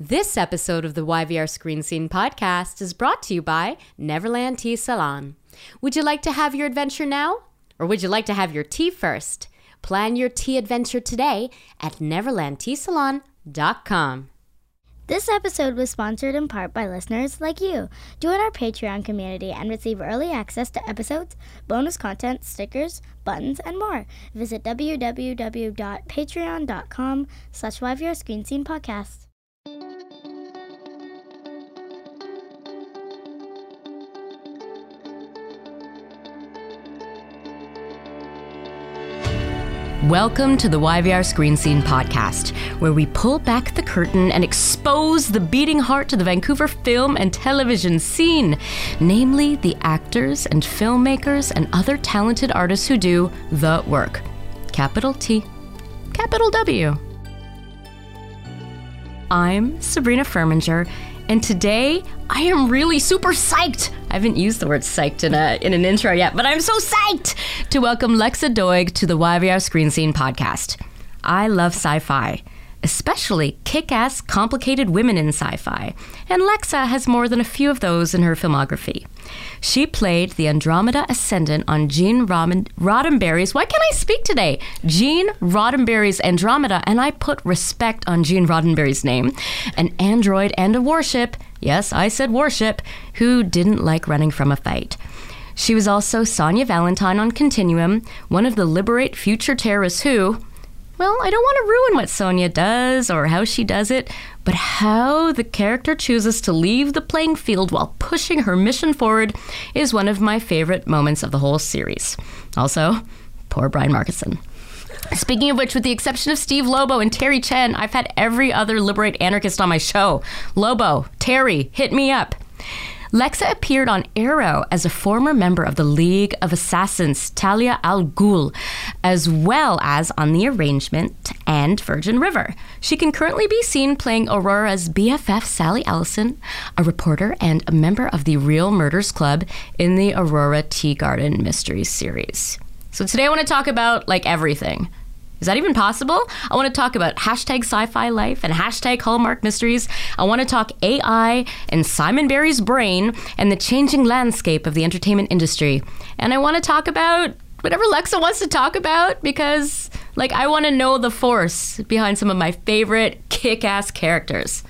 This episode of the YVR Screen Scene podcast is brought to you by Neverland Tea Salon. Would you like to have your adventure now? Or would you like to have your tea first? Plan your tea adventure today at neverlandteasalon.com. This episode was sponsored in part by listeners like you. Join our Patreon community and receive early access to episodes, bonus content, stickers, buttons, and more. Visit www.patreon.com slash YVR Screen Scene Podcast. Welcome to the YVR Screen Scene podcast, where we pull back the curtain and expose the beating heart to the Vancouver film and television scene, namely the actors and filmmakers and other talented artists who do the work. Capital T, capital W. I'm Sabrina Furminger, and today I am really super psyched. I haven't used the word psyched in, a, in an intro yet, but I'm so psyched to welcome Lexa Doig to the YVR Screen Scene podcast. I love sci fi, especially kick ass, complicated women in sci fi, and Lexa has more than a few of those in her filmography. She played the Andromeda Ascendant on Gene Rodden- Roddenberry's. Why can't I speak today? Gene Roddenberry's Andromeda, and I put respect on Gene Roddenberry's name. An android and a warship, yes, I said warship, who didn't like running from a fight. She was also Sonya Valentine on Continuum, one of the Liber8 Future terrorists who, well, I don't want to ruin what Sonya does or how she does it, but how the character chooses to leave the playing field while pushing her mission forward is one of my favorite moments of the whole series. Also, poor Brian Markinson. Speaking of which, with the exception of Steve Lobo and Terry Chen, I've had every other Liber8 anarchist on my show. Lobo, Terry, hit me up. Lexa appeared on Arrow as a former member of the League of Assassins, Talia al Ghul, as well as on The Arrangement and Virgin River. She can currently be seen playing Aurora's BFF, Sally Allison, a reporter and a member of the Real Murders Club in the Aurora Teagarden Mysteries series. So today I want to talk about like everything. Is that even possible? I want to talk about hashtag sci fi life and hashtag Hallmark mysteries. I want to talk AI and Simon Barry's brain and the changing landscape of the entertainment industry. And I want to talk about whatever Lexa wants to talk about because, like, I want to know the force behind some of my favorite kick ass characters.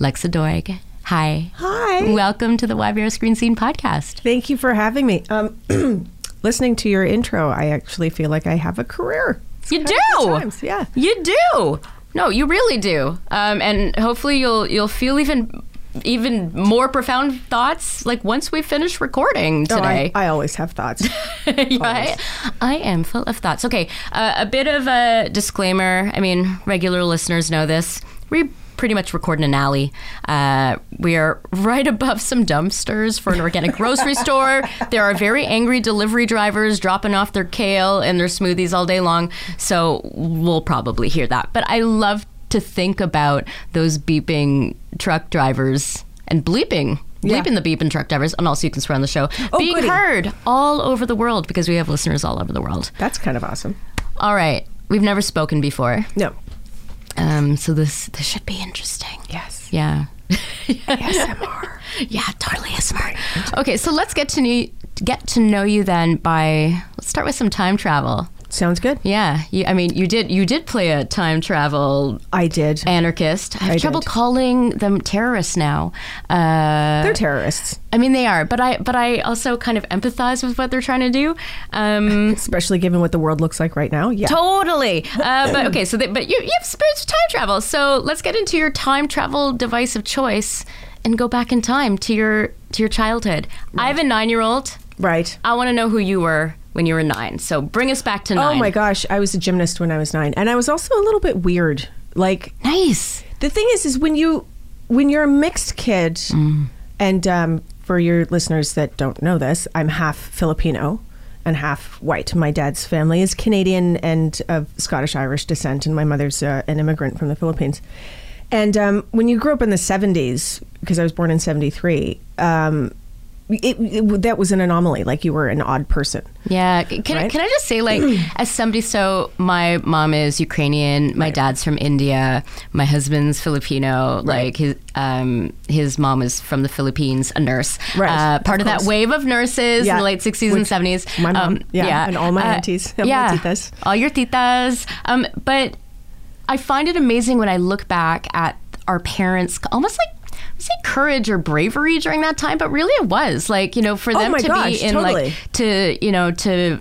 Lexa Doig. Hi. Hi. Welcome to the YVR Screen Scene podcast. Thank you for having me. Um, listening to your intro, I actually feel like I have a career. You do. Yeah. You do. No, you really do. Um, and hopefully you'll you'll feel even even more profound thoughts like once we finish recording today. I, I always have thoughts. Yeah, I, I am full of thoughts. Okay, uh, a bit of a disclaimer. I mean, regular listeners know this. We pretty much record in an alley. Uh, we are right above some dumpsters for an organic grocery store. There are very angry delivery drivers dropping off their kale and their smoothies all day long. So we'll probably hear that. But I love to think about those beeping truck drivers and bleeping. Yeah. Bleeping the beeping truck drivers, and also you can swear on the show. Oh, being goody. heard all over the world because we have listeners all over the world. That's kind of awesome. All right, we've never spoken before, No. Um, so this this should be interesting. Yes. Yeah, ASMR. yeah, totally smart. Okay, so let's get to know get to know you then by let's start with some time travel. Sounds good. Yeah, you, I mean you did you did play a time travel I did. anarchist. I have I trouble did. calling them terrorists now. Uh, They're terrorists, I mean they are, but I but I also kind of empathize with what they're trying to do. Um, especially given what the world looks like right now. Yeah. Totally. Uh, but okay, so they, but you, you have experience of time travel. So let's get into your time travel device of choice and go back in time to your to your childhood. I have a nine year old. Right. I want to know who you were when you were nine. So bring us back to nine. Oh my gosh, I was a gymnast when I was nine, and I was also a little bit weird. Like Nice. the thing is, is when you when you're a mixed kid, and um, for your listeners that don't know this, I'm half Filipino and half white. My dad's family is Canadian and of Scottish Irish descent, and my mother's uh, an immigrant from the Philippines. And um, when you grew up in the 70s, because I was born in 73, um, it, it, that was an anomaly. Like you were an odd person. Yeah. Can, I, Right? can I just say, like, as somebody, so my mom is Ukrainian, my dad's from India, my husband's Filipino, like his um, his mom is from the Philippines, a nurse. Right, Uh, part of, that wave of nurses Yeah, in the late 60s and 70s. my mom, yeah, and all my aunties, and my yeah, titas. all your titas. Um, but I find it amazing when I look back at our parents, almost like say courage or bravery during that time, but really it was like you know for Oh them my to gosh, be in totally. like to you know to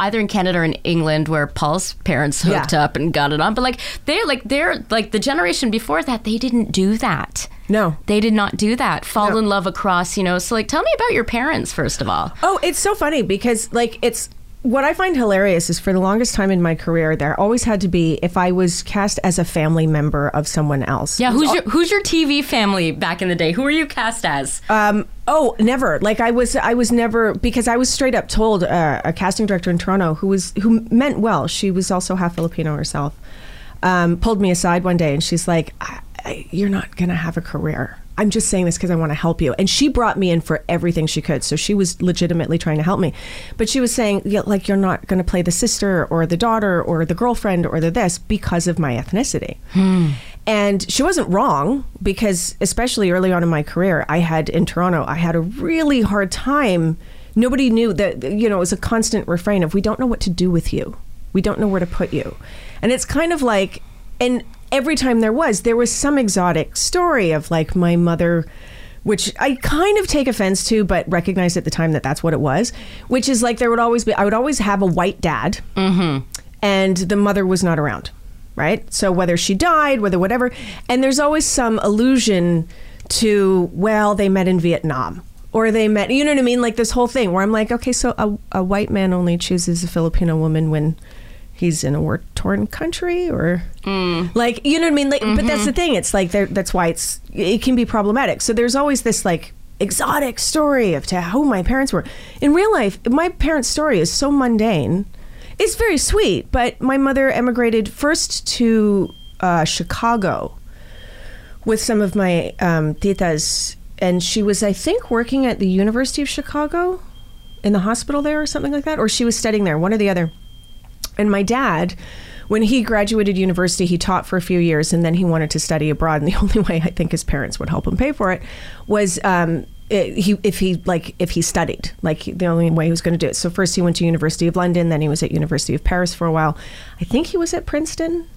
either in Canada or in England where Paul's parents hooked Yeah. up and got it on, but like they're like they're like the generation before that they didn't do that. No. They did not do that. Fall No. in love across, you know. So like tell me about your parents first of all. Oh, it's so funny because like it's what I find hilarious is for the longest time in my career, there always had to be if I was cast as a family member of someone else. Yeah, who's your who's your TV family back in the day? Who were you cast as? Um, oh, never. Like I was, I was never because I was straight up told uh, a casting director in Toronto who was who meant well. She was also half Filipino herself. Um, pulled me aside one day and she's like, I, I, "You're not gonna have a career." I'm just saying this because I want to help you. And she brought me in for everything she could. So she was legitimately trying to help me. But she was saying, yeah, like, you're not going to play the sister or the daughter or the girlfriend or the this because of my ethnicity. Hmm. And she wasn't wrong because, especially early on in my career, I had in Toronto, I had a really hard time. Nobody knew that, you know, it was a constant refrain of, we don't know what to do with you. We don't know where to put you. And it's kind of like, and every time there was, there was some exotic story of like my mother. Which I kind of take offense to, but recognized at the time that that's what it was. Which is like there would always be, I would always have a white dad, mm-hmm. and the mother was not around, right? So whether she died, whether whatever, and there's always some allusion to, well, they met in Vietnam. Or they met, you know what I mean? Like this whole thing where I'm like, okay, so a, a white man only chooses a Filipino woman when he's in a war torn country or like, you know what I mean? Like, but that's the thing. It's like, that's why it's, it can be problematic. So there's always this like exotic story of to who my parents were. In real life, my parents' story is so mundane. It's very sweet, but my mother emigrated first to uh, Chicago with some of my um, titas, and she was, I think, working at the University of Chicago in the hospital there or something like that, or she was studying there, one or the other. And my dad, when he graduated university, he taught for a few years, and then he wanted to study abroad. And the only way I think his parents would help him pay for it was um, he if he like if he studied, like the only way he was going to do it. So first he went to University of London, then he was at University of Paris for a while. I think he was at Princeton.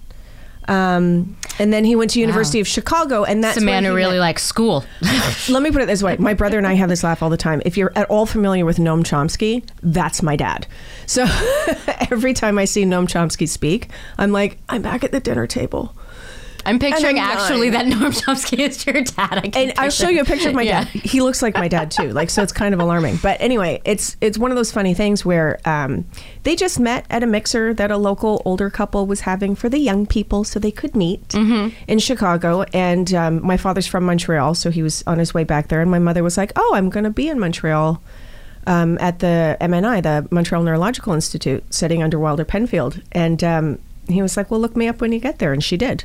Um, and then he went to University of Chicago, and that's a man who really met- likes school. let me put it this way. My brother and I have this laugh all the time. If you're at all familiar with Noam Chomsky, that's my dad. So every time I see Noam Chomsky speak, I'm like, I'm back at the dinner table. I'm picturing I'm actually that Noam Chomsky is your dad. And I'll show you a picture of my Yeah. dad. He looks like my dad too. Like so, it's kind of alarming. But anyway, it's it's one of those funny things where um, they just met at a mixer that a local older couple was having for the young people, so they could meet in Chicago. And um, my father's from Montreal, so he was on his way back there. And my mother was like, "Oh, I'm going to be in Montreal." Um, at the MNI, the Montreal Neurological Institute, sitting under Wilder Penfield. And um, he was like, Well, look me up when you get there. And she did.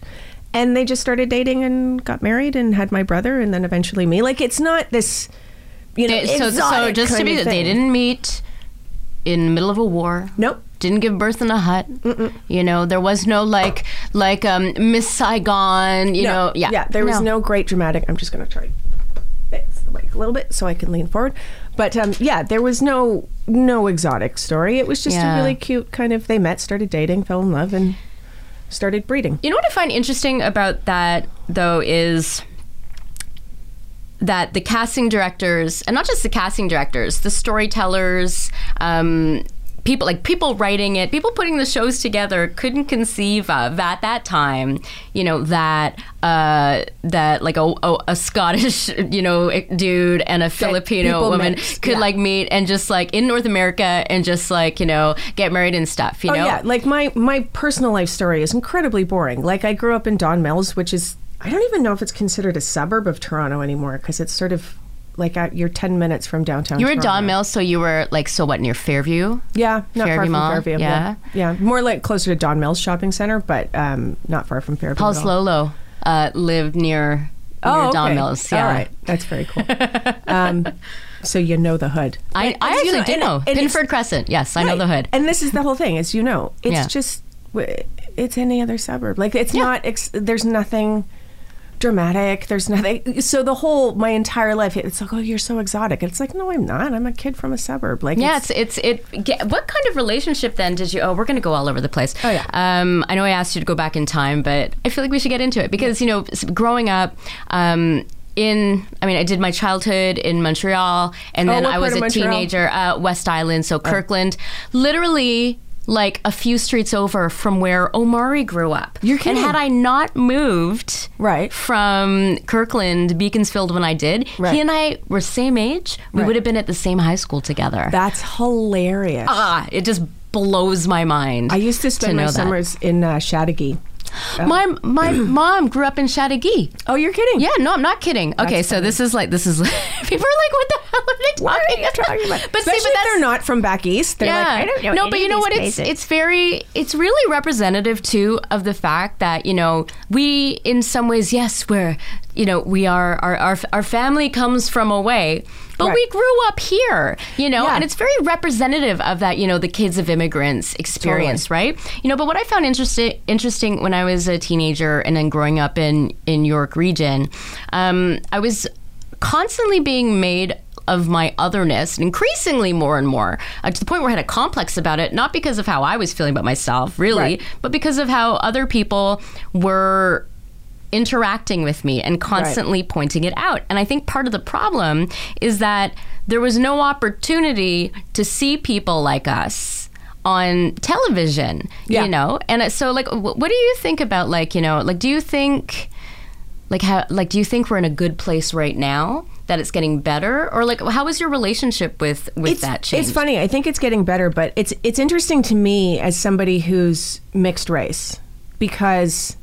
And they just started dating and got married and had my brother and then eventually me. Like, it's not this, you know, They- so, so just to be, they didn't meet in the middle of a war. Nope. Didn't give birth in a hut. You know, there was no like like um Miss Saigon. You no. know, yeah, Yeah, there was no. great dramatic. I'm just going to try to fix the mic a little bit so I can lean forward. But um, yeah, there was no no exotic story. It was just Yeah. a really cute kind of. They met, started dating, fell in love, and started breeding. You know what I find interesting about that though is that the casting directors, and not just the casting directors, the storytellers, um, people like people writing it, people putting the shows together couldn't conceive of at that time, you know, that uh, that like a, a, a Scottish, you know, dude and a Filipino woman mix, could yeah. like meet and just like in North America and just like you know get married and stuff. You Oh know, yeah, like my my personal life story is incredibly boring. Like I grew up in Don Mills, which is I don't even know if it's considered a suburb of Toronto anymore because it's sort of like at, you're ten minutes from downtown. You were Toronto. Don Mills, so you were like so what near Fairview? Yeah, not Fairview far from Mall, Fairview. yeah. yeah, more like closer to Don Mills Shopping Center, but um, not far from Fairview. Paul. Slolo uh, lived near near Don Mills. Yeah. All right. That's very cool. um, so you know the hood. I, I actually you know, do know. and it's- Pinford Crescent. Yes, I know the hood. And this is the whole thing, as you know. It's Yeah. just, it's any other suburb. Like, it's Yeah. not, ex- there's nothing dramatic. There's nothing. So the whole, my entire life, it's like, oh, you're so exotic. It's like, no, I'm not. I'm a kid from a suburb. Like, yes, it's, it's it. Get, what kind of relationship then did you? Oh, we're going to go all over the place. Oh, yeah. Um, I know I asked you to go back in time, but I feel like we should get into it because you know, growing up. Um, in, I mean, I did my childhood in Montreal, and Oh, then I was a teenager at West Island, so Kirkland, literally like a few streets over from where Omari grew up. You're kidding. And had I not moved Right. from Kirkland, Beaconsfield, when I did, Right. he and I were same age. We Right. would have been at the same high school together. that's hilarious. ah, it just blows my mind. I used to spend know my that. summers in uh, Châteauguay. Oh. My my mom grew up in Châteauguay. Oh, you're kidding? Yeah, no, I'm not kidding. okay, so this is like this is people are like, what the hell are they talking, What are you talking about? But see, Especially but if they're not from back east. They're yeah. like, I don't know. No, but you know what? It's it's very it's really representative too of the fact that you know we in some ways yes we're you know we are our our, our family comes from away. But Right. we grew up here, you know, Yeah. and it's very representative of that, you know, the kids of immigrants experience, right? You know, but what I found interesting interesting when I was a teenager and then growing up in in York region, um, I was constantly being made of my otherness, and increasingly more and more, uh, to the point where I had a complex about it, not because of how I was feeling about myself, really, Right. but because of how other people were interacting with me and constantly pointing it out. And I think part of the problem is that there was no opportunity to see people like us on television, Yeah. you know? And uh, so like what do you think about like, you know, like do you think like how like do you think we're in a good place right now that it's getting better or like how is your relationship with with it's, that change? It's funny. I think it's getting better, but it's it's interesting to me as somebody who's mixed race because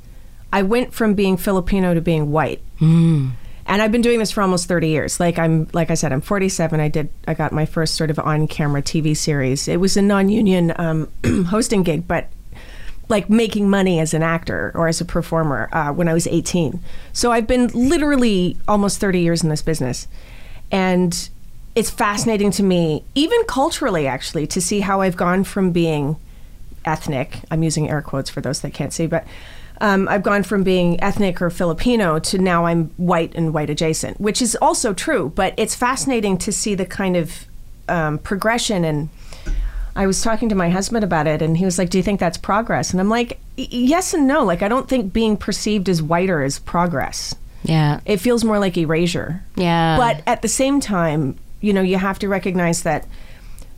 I went from being Filipino to being white. Hmm. And I've been doing this for almost 30 years. Like I'm like I said I'm 47. I did I got my first sort of on-camera TV series. It was a non-union um, hosting gig, but like making money as an actor or as a performer uh, when I was 18. So I've been literally almost 30 years in this business. And it's fascinating to me, even culturally, actually, to see how I've gone from being ethnic. I'm using air quotes for those that can't see, but um, I've gone from being ethnic or Filipino to now I'm white and white adjacent, which is also true. But it's fascinating to see the kind of um, progression. And I was talking to my husband about it, and he was like, "Do you think that's progress?" And I'm like, "Yes and no. Like, I don't think being perceived as whiter is progress. yeah. It feels more like erasure." Yeah. But at the same time, you know, you have to recognize that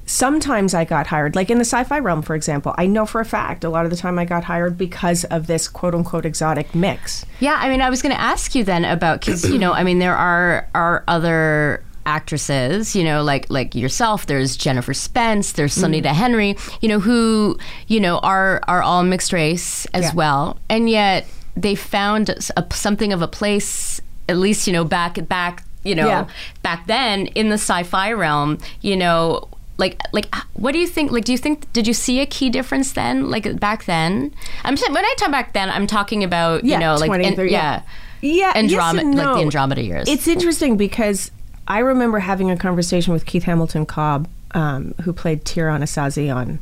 sometimes I got hired, like in the sci fi realm, for example. I know for a fact a lot of the time I got hired because of this quote unquote exotic mix. Yeah, I mean, I was going to ask you then about because you know, I mean, there are are other actresses, you know, like like yourself. There's Jennifer Spence. There's Mm. Sonita Henry. You know, who you know are are all mixed race as Yeah. well, and yet they found a, something of a place. At least you know back back you know Yeah. back then in the sci-fi realm. You know. Like, like, what do you think? Like, do you think did you see a key difference then? Like back then, I'm saying when I talk back then, I'm talking about you know, like, 20, and- 30, yeah, Yeah, yes Andromeda, and like the. Andromeda years. It's interesting because I remember having a conversation with Keith Hamilton Cobb, um, who played Tyr Anasazi on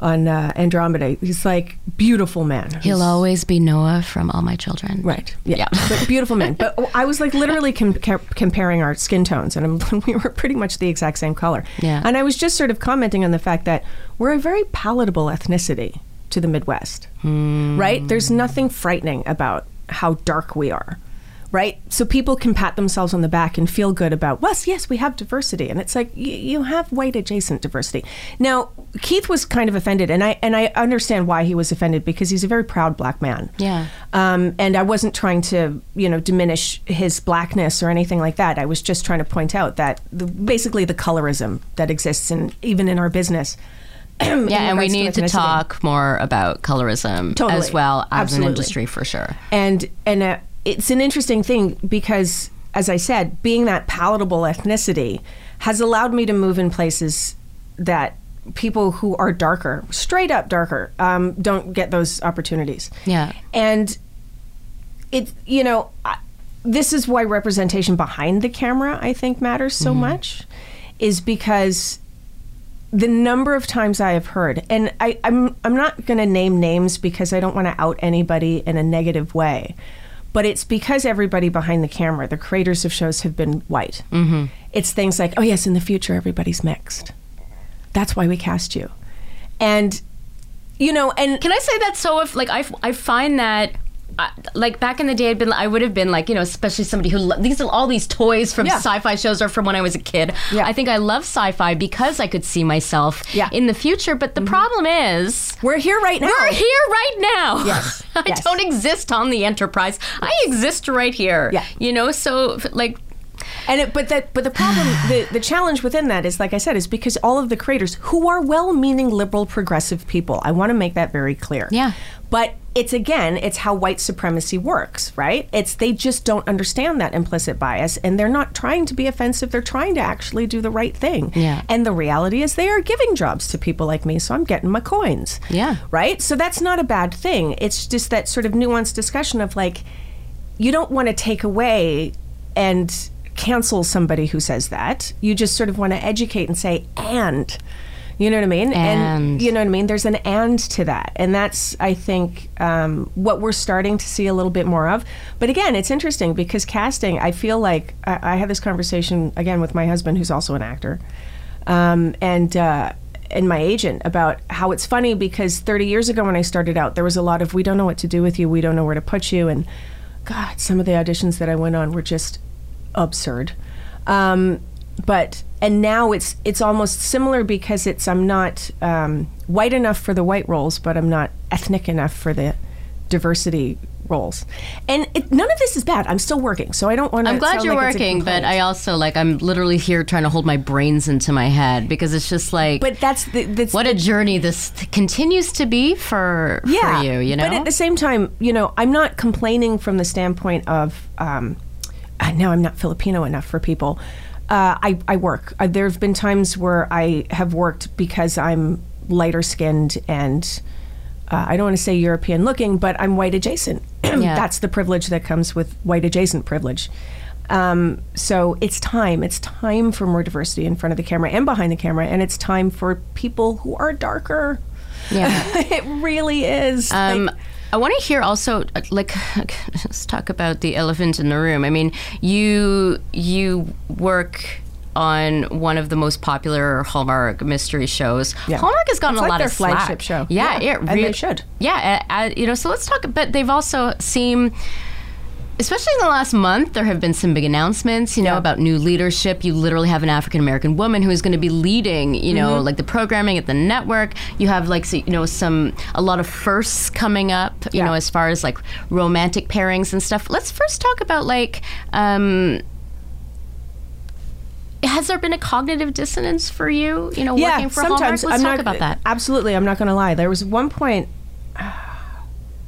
on uh, Andromeda. He's like beautiful man. He'll He's- always be Noah from All My Children. Right. Yeah. Yeah. but beautiful man. But I was like literally com- com- comparing our skin tones, and I'm, we were pretty much the exact same color. Yeah. And I was just sort of commenting on the fact that we're a very palatable ethnicity to the Midwest. Right. There's nothing frightening about how dark we are. Right. So people can pat themselves on the back and feel good about, well, yes, we have diversity. And it's like, y- you have white adjacent diversity. Now, Keith was kind of offended, and I, and I understand why he was offended because he's a very proud black man. Yeah. Um, and I wasn't trying to, you know, diminish his blackness or anything like that. I was just trying to point out that the, basically the colorism that exists in even in our business. Yeah, and we regards to need to talk more about colorism Totally. as well as Absolutely. an industry for sure. And and uh, it's an interesting thing because, as I said, being that palatable ethnicity has allowed me to move in places that people who are darker, straight up darker, um, don't get those opportunities. Yeah. and it's you know I, this is why representation behind the camera I think matters so much is because the number of times I have heard, and I, I'm I'm not going to name names because I don't want to out anybody in a negative way, but it's because everybody behind the camera, the creators of shows, have been white. Mm-hmm. It's things like, oh yes, in the future everybody's mixed. That's why we cast you, and you know, and Can I say that so if like I, I find that uh, like back in the day I'd been I would have been like you know especially somebody who lo- these are all these toys from Yeah. sci-fi shows or from when I was a kid. Yeah. I think I love sci-fi because I could see myself Yeah. Mm-hmm. in the future, but the problem is we're here right now. we're here right now. Yes. I Yes. don't exist on the Enterprise. I exist right here. Yeah. You know, so like And it, but that but the problem the the challenge within that is like I said is because all of the creators who are well-meaning liberal progressive people. I want to make that very clear. Yeah. But it's again, it's how white supremacy works, right? It's they just don't understand that implicit bias and they're not trying to be offensive. They're trying to actually do the right thing. Yeah. And the reality is they are giving jobs to people like me, so I'm getting my coins. Yeah. Right? So that's not a bad thing. It's just that sort of nuanced discussion of like you don't want to take away and cancel somebody who says that. You just sort of want to educate and say, and. You know what I mean? And. you know what I mean? There's an and to that. And that's, I think, um, what we're starting to see a little bit more of. But again, it's interesting because casting, I feel like I, I had this conversation again with my husband, who's also an actor, um, and, uh, and my agent about how it's funny because 30 years ago when I started out, there was a lot of, we don't know what to do with you, we don't know where to put you. And God, some of the auditions that I went on were just absurd. Um, but and now it's it's almost similar because it's I'm not um, white enough for the white roles, but I'm not ethnic enough for the diversity roles. And it, none of this is bad. I'm still working, so I don't want to. I'm glad you're working, but I also like I'm literally here trying to hold my brains into my head because it's just like But that's the that's what a journey this th- continues to be for yeah, for you, you know. But at the same time, you know, I'm not complaining from the standpoint of um, now I'm not Filipino enough for people. Uh, I, I work. Uh, there have been times where I have worked because I'm lighter skinned and uh, I don't want to say European looking, but I'm white adjacent. Yeah. That's the privilege that comes with white adjacent privilege. Um, so it's time. It's time for more diversity in front of the camera and behind the camera, and it's time for people who are darker. yeah. it really is. Um, Like, I want to hear also, like, let's talk about the elephant in the room. I mean, you you work on one of the most popular Hallmark mystery shows. Yeah. Hallmark has gotten It's a like lot their of slack. flagship show. Yeah, Yeah, it really should. Yeah, uh, uh, you know. So let's talk. But they've also seem. Especially in the last month, there have been some big announcements, you know, Yeah. about new leadership. You literally have an African American woman who is going to be leading, you know, Mm-hmm. like the programming at the network. You have like, so, you know, some a lot of firsts coming up, you Yeah. know, as far as like romantic pairings and stuff. Let's first talk about like, um, has there been a cognitive dissonance for you, you know, working for Hallmark? Let's talk not, about that. Absolutely, I'm not going to lie. There was one point.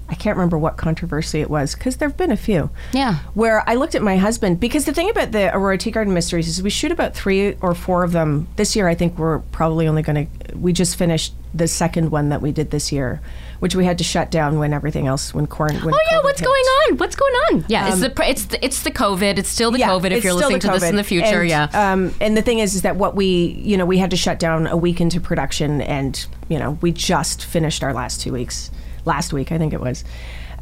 I can't remember what controversy it was because there have been a few. Yeah. Where I looked at my husband because the thing about the Aurora Teagarden mysteries is we shoot about three or four of them this year. I think we're probably only going to. We just finished the second one that we did this year, which we had to shut down when everything else when quarantine. Oh yeah, what's going on? What's going on? Yeah, it's the it's the, it's the COVID. It's still the COVID. If you're listening to this in the future, And, yeah. Um, and the thing is, is that what we, you know, we had to shut down a week into production, and you know, we just finished our last two weeks last week, I think it was,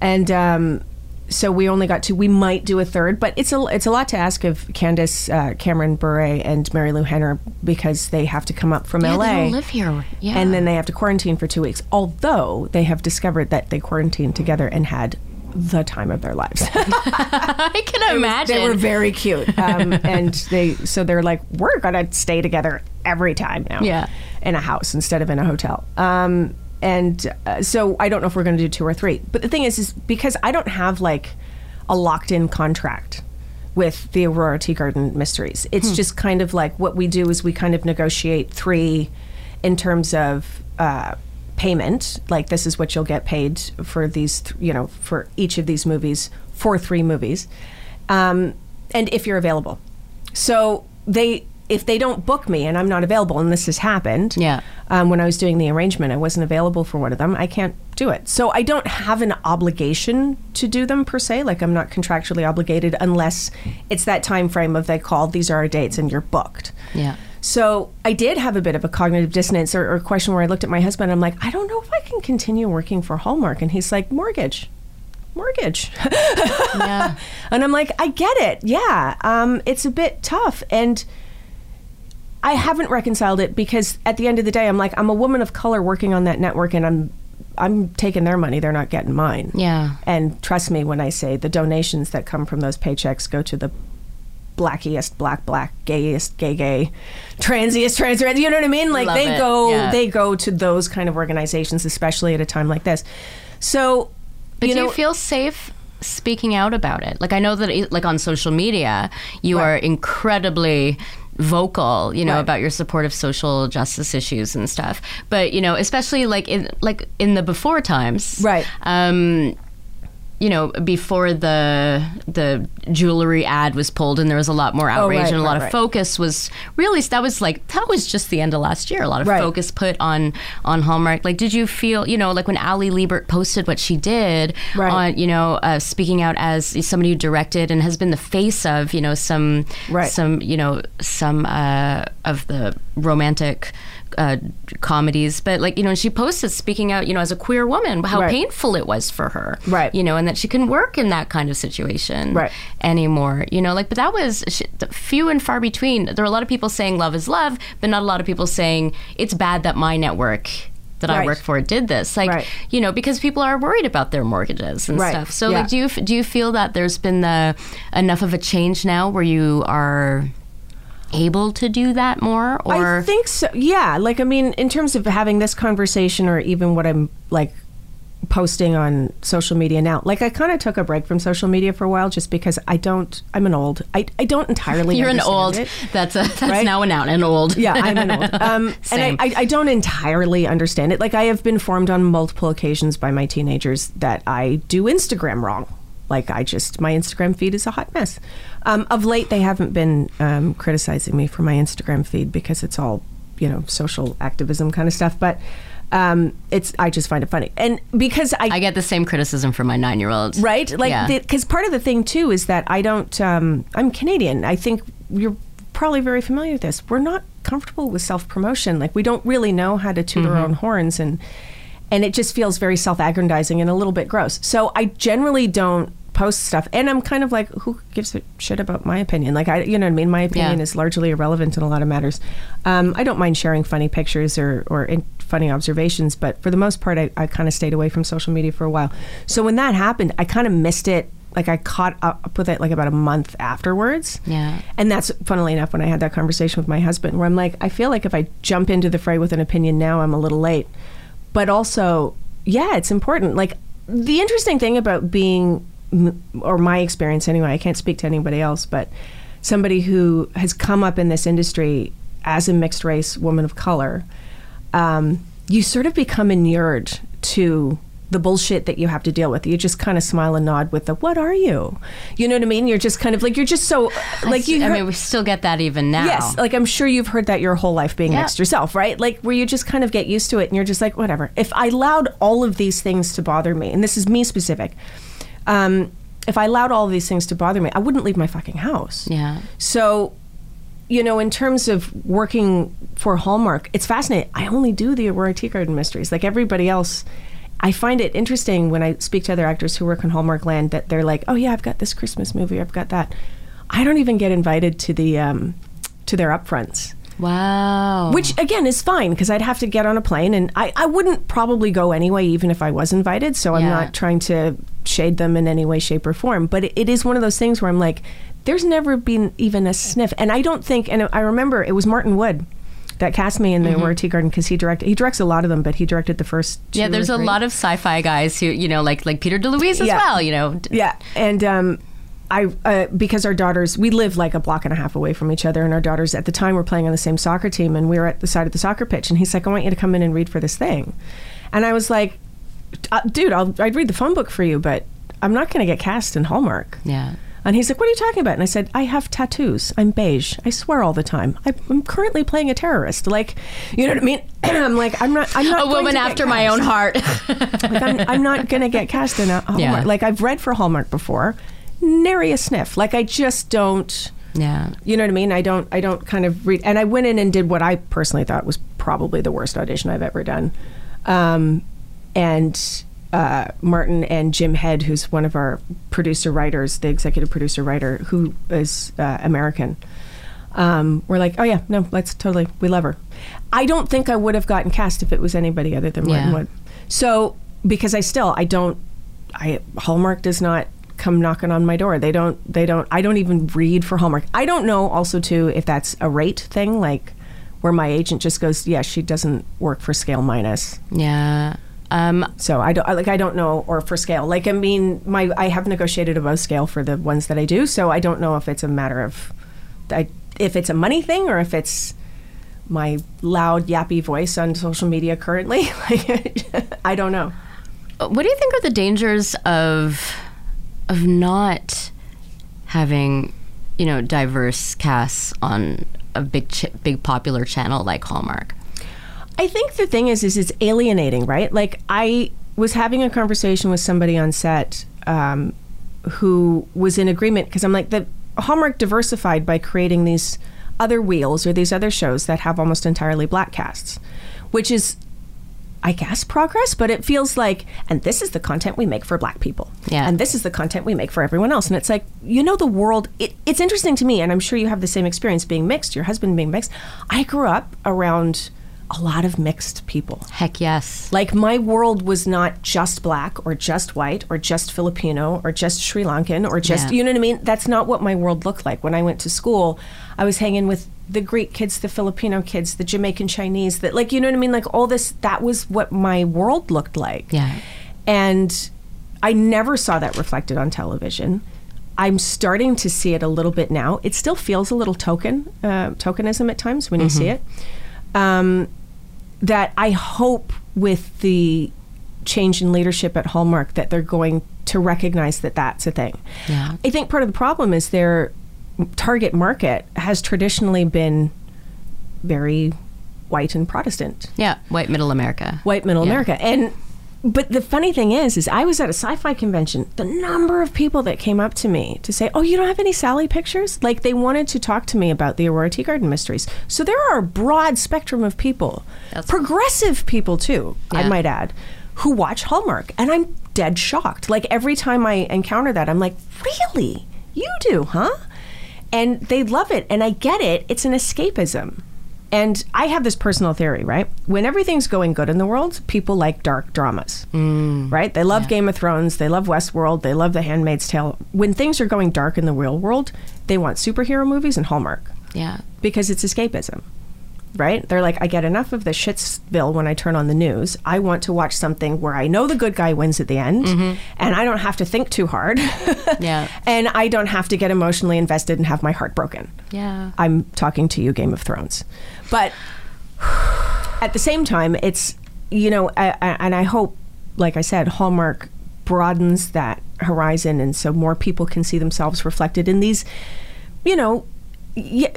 and um, so we only got to. We might do a third, but it's a it's a lot to ask of Candace uh, Cameron Bure and Marilu Henner because they have to come up from yeah, LA. live here. Yeah, And then they have to quarantine for two weeks. Although they have discovered that they quarantined together and had the time of their lives. I can imagine. They were very cute, um, and they so they're like, we're gonna stay together every time now. Yeah. in a house instead of in a hotel. Um, and uh, so I don't know if we're gonna do two or three. But the thing is, is because I don't have like a locked-in contract with the Aurora Teagarden Mysteries. It's Hmm. just kind of like what we do is we kind of negotiate three in terms of. Uh, payment like this is what you'll get paid for these th- you know for each of these movies for three movies um, and if you're available so they if they don't book me and I'm not available, and this has happened, Yeah. um, when I was doing the arrangement, I wasn't available for one of them. I can't do it. So I don't have an obligation to do them per se. Like I'm not contractually obligated unless it's that time frame of they called, these are our dates, and you're booked. Yeah. So I did have a bit of a cognitive dissonance or, or question where I looked at my husband. I'm like, I don't know if I can continue working for Hallmark, and he's like, mortgage, mortgage. Yeah. And I'm like, I get it. Yeah. Um, it's a bit tough. And I haven't reconciled it because at the end of the day, I'm like, I'm a woman of color working on that network and I'm I'm taking their money. They're not getting mine. Yeah. And trust me when I say the donations that come from those paychecks go to the blackiest black black gayest gay gay transiest trans you know what i mean like Love they it. go Yeah. they go to those kind of organizations especially at a time like this so But you do know you feel safe speaking out about it? Like I know that like on social media, you Right. are incredibly vocal, you know, Right. about your support of social justice issues and stuff. But, you know, especially like in like in the before times. Right. Um you know, before the the jewelry ad was pulled, and there was a lot more outrage Oh, right, and a lot right, of right. focus was really that was like that was just the end of last year. A lot of focus put on on Hallmark. Like, did you feel you know like when Ali Liebert posted what she did on you know uh, speaking out as somebody who directed and has been the face of you know some Right. some you know some uh, of the romantic. Uh, comedies, but like you know, she posted speaking out, you know, as a queer woman, how Right. painful it was for her, Right. You know, and that she couldn't work in that kind of situation, Right. anymore. You know, like, but that was sh- few and far between. There are a lot of people saying love is love, but not a lot of people saying it's bad that my network that I work for did this. Like, Right. you know, because people are worried about their mortgages and Right. stuff. So, Yeah. like, do you do you feel that there's been the enough of a change now where you are able to do that more, or I think so. Yeah, like I mean, in terms of having this conversation, or even what I'm like posting on social media now, like I kind of took a break from social media for a while, just because I don't. I'm an old. I I don't entirely. you're an understand old? it. That's a that's Right? now a noun. An old. Yeah, I'm an old. Um, and I, I, I don't entirely understand it. Like I have been formed on multiple occasions by my teenagers that I do Instagram wrong. Like I just my Instagram feed is a hot mess. Um, of late, they haven't been um, criticizing me for my Instagram feed because it's all you know social activism kind of stuff. But um, it's I just find it funny, and because I I get the same criticism from my nine year old. right like Yeah. because part of the thing too is that i don't um, i'm canadian i think you're probably very familiar with this we're not comfortable with self-promotion like we don't really know how to toot Mm-hmm. our own horns and and it just feels very self-aggrandizing and a little bit gross. So i generally don't post stuff and i'm kind of like who gives a shit about my opinion? Like i you know what i mean? My opinion Yeah. is largely irrelevant in a lot of matters. Um, i don't mind sharing funny pictures or or in, funny observations but for the most part i, I kind of stayed away from social media for a while. So when that happened i kind of missed it. Like i caught up with it like about a month afterwards. Yeah. and that's funnily enough when i had that conversation with my husband where i'm like i feel like if i jump into the fray with an opinion now i'm a little late but also yeah it's important. Like the interesting thing about being or my experience anyway i can't speak to anybody else but somebody who has come up in this industry as a mixed race woman of color um, you sort of become inured to the bullshit that you have to deal with. You just kind of smile and nod with the "What are you?" You know what I mean? You're just kind of like you're just so like you. I heard- mean, we still get that even now. Yes, like I'm sure you've heard that your whole life being Yeah. mixed yourself, right? Like where you just kind of get used to it and you're just like, whatever. If I allowed all of these things to bother me, and this is me specific, um, if I allowed all of these things to bother me, I wouldn't leave my fucking house. Yeah. So, you know, in terms of working for Hallmark, it's fascinating. I only do the Aurora Teagarden mysteries. Like everybody else, I find it interesting when I speak to other actors who work in Hallmark Land that they're like, "Oh yeah, I've got this Christmas movie, I've got that." I don't even get invited to the um, to their upfronts. Wow. Which again is fine because I'd have to get on a plane and I, I wouldn't probably go anyway, even if I was invited. So I'm Yeah. not trying to shade them in any way, shape, or form. But it, it is one of those things where I'm like, there's never been even a sniff. And I don't think, and I remember it was Martin Wood that cast me in the Aurora Teagarden because he directed, he directs a lot of them, but he directed the first two yeah, there's a lot of sci-fi guys who, you know, like like Peter DeLuise as Yeah. well. You know, Yeah, and um, I uh, because our daughters we live like a block and a half away from each other, and our daughters at the time were playing on the same soccer team, and we were at the side of the soccer pitch, and he's like, "I want you to come in and read for this thing," and I was like, uh, "Dude, I'll I'd read the phone book for you, but I'm not going to get cast in Hallmark." yeah. And he's like, "What are you talking about?" And I said, "I have tattoos. I'm beige. I swear all the time. I'm currently playing a terrorist. Like, you know what I mean? I'm like, I'm not. I'm not A woman after my cast. own heart. Like, I'm, I'm not going to get cast in a Hallmark. Yeah. Like, I've read for Hallmark before, nary a sniff. Like, I just don't. yeah. You know what I mean? I don't. I don't kind of read. And I went in and did what I personally thought was probably the worst audition I've ever done. Um, and uh, Martin and Jim Head, who's one of our producer writers, the executive producer writer, who is uh, American. Um, we're like, oh yeah, no, let's totally, we love her. I don't think I would have gotten cast if it was anybody other than Martin Yeah. Wood. So because I still, I don't, I Hallmark does not come knocking on my door. They don't, they don't. I don't even read for Hallmark. I don't know also too if that's a rate thing, like where my agent just goes, yeah, she doesn't work for Scale Minus. Yeah. Um, So I don't I- like I don't know or for scale. Like I mean my I have negotiated above scale for the ones that I do, so I don't know if it's a matter of I, if it's a money thing or if it's my loud yappy voice on social media currently. Like I don't know. what do you think are the dangers of of not having, you know, diverse casts on a big ch- big popular channel like Hallmark? I think the thing is, is it's alienating, right? Like I was having a conversation with somebody on set um, who was in agreement because I'm like the Hallmark diversified by creating these other wheels or these other shows that have almost entirely black casts, which is. I guess progress, but it feels like, and this is the content we make for black people. Yeah. And this is the content we make for everyone else. And it's like, you know, the world, it, it's interesting to me, and I'm sure you have the same experience being mixed, your husband being mixed. I grew up around a lot of mixed people. Heck yes. Like my world was not just black or just white or just Filipino or just Sri Lankan or just Yeah. you know what I mean? That's not what my world looked like. When I went to school, I was hanging with the Greek kids, the Filipino kids, the Jamaican Chinese, that like you know what I mean? Like all this that was what my world looked like. Yeah. And I never saw that reflected on television. I'm starting to see it a little bit now. It still feels a little token, uh, tokenism at times when you see it. Um, that I hope with the change in leadership at Hallmark that they're going to recognize that that's a thing. Yeah. I think part of the problem is their target market has traditionally been very white and Protestant Yeah, white middle America. white middle Yeah. America. And but the funny thing is, is I was at a sci-fi convention. The number of people that came up to me to say, "Oh, you don't have any Sally pictures?" Like they wanted to talk to me about the Aurora Teagarden mysteries. So there are a broad spectrum of people, That's- progressive people too, I might add, who watch Hallmark, and I'm dead shocked. Like every time I encounter that, I'm like, "Really? You do, huh?" And they love it, and I get it. It's an escapism. And I have this personal theory, right? When everything's going good in the world, people like dark dramas, mm. right? They love Game of Thrones, they love Westworld, they love The Handmaid's Tale. When things are going dark in the real world, they want superhero movies and Hallmark Yeah. because it's escapism, right? They're like, I get enough of the shitsville when I turn on the news. I want to watch something where I know the good guy wins at the end, mm-hmm. and I don't have to think too hard, Yeah. and I don't have to get emotionally invested and have my heart broken. Yeah. I'm talking to you, Game of Thrones. But at the same time, it's, you know, I, I, and I hope, like I said, Hallmark broadens that horizon and so more people can see themselves reflected in these, you know, y-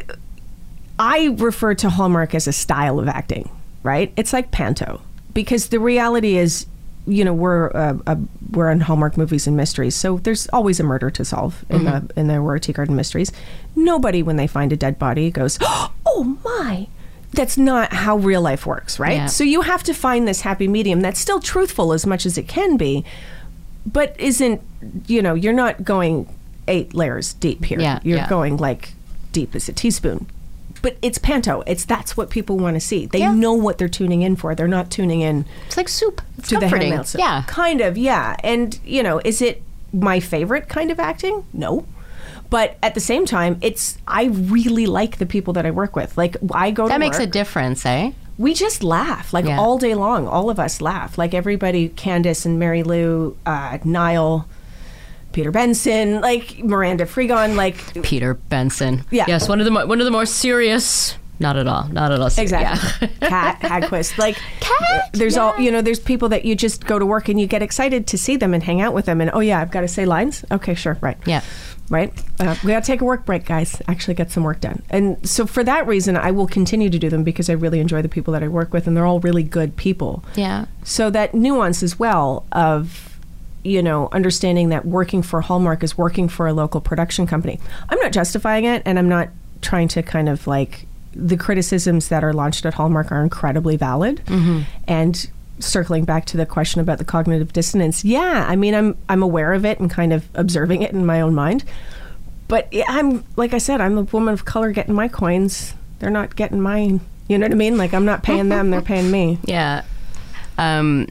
I refer to Hallmark as a style of acting, right? It's like panto because the reality is, you know, we're uh, uh, we're in Hallmark movies and mysteries, so there's always a murder to solve in the in the Teagarden mysteries. Nobody, when they find a dead body, goes, "Oh my." That's not how real life works, right? Yeah. So you have to find this happy medium that's still truthful as much as it can be, but isn't, you know, you're not going eight layers deep here. Yeah, you're yeah. going like deep as a teaspoon. But it's panto. It's that's what people want to see. They Yeah. know what they're tuning in for. They're not tuning in It's like soup. It's to the comforting. handmaid's Tale. Yeah. kind of, yeah. And you know, is it my favorite kind of acting? No. But at the same time, it's I really like the people that I work with. Like I go to That makes a difference, eh? we just laugh like Yeah. all day long. All of us laugh. Like everybody, Candace and Marilu, uh, Niall, Peter Benson, like Miranda Frigon, like Peter Benson. Yeah. Yes, one of the mo- one of the more serious. Not at all. Not at all. serious. Exactly. Yeah. Cat Haggquist. Like Cat, there's all you know, there's people that you just go to work and you get excited to see them and hang out with them and oh yeah, I've got to say lines. Okay, sure, right. yeah. right? Uh, we got to take a work break, guys. Actually, get some work done. And so, for that reason, I will continue to do them because I really enjoy the people that I work with, and they're all really good people. Yeah. So that nuance as well of you know understanding that working for Hallmark is working for a local production company. I'm not justifying it, and I'm not trying to kind of like the criticisms that are launched at Hallmark are incredibly valid, and circling back to the question about the cognitive dissonance, yeah, I mean, I'm I'm aware of it and kind of observing it in my own mind. But yeah, I'm like I said, I'm a woman of color getting my coins. They're not getting mine. You know what I mean? Like I'm not paying them; they're paying me. Yeah. Um,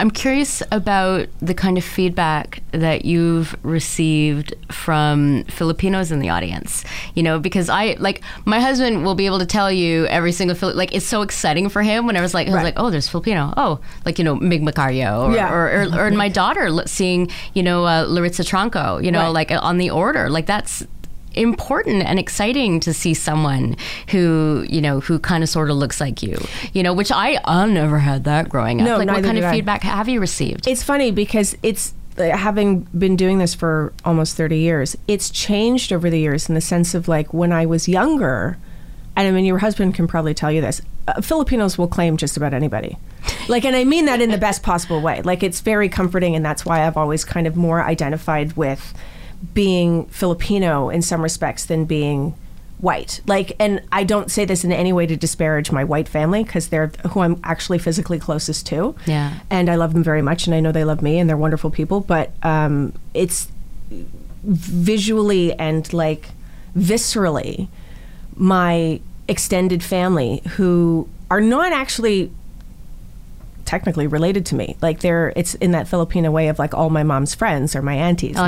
I'm curious about the kind of feedback that you've received from Filipinos in the audience. You know, because I like my husband will be able to tell you every single Fili- like it's so exciting for him whenever it's like I was Right. like, oh, there's Filipino. Oh, like you know, Mig Macario, or, Yeah. or, or, or my daughter seeing you know uh, Laritza Tronco. You know, Right. like on the order, like that's important and exciting to see someone who you know who kind of sort of looks like you you know which i i never had that growing up No, like what kind of I. feedback have you received It's funny because it's having been doing this for almost 30 years, it's changed over the years in the sense of like when I was younger, and I mean, your husband can probably tell you this. Uh, Filipinos will claim just about anybody. Like, and I mean that in the best possible way. Like, it's very comforting, and that's why I've always kind of more identified with being Filipino in some respects than being white. Like, and I don't say this in any way to disparage my white family because they're who I'm actually physically closest to Yeah. and I love them very much, and I know they love me, and they're wonderful people. But um, it's visually and like viscerally my extended family who are not actually technically related to me. Like they're it's in that Filipino way of like all my mom's friends are my aunties, Oh,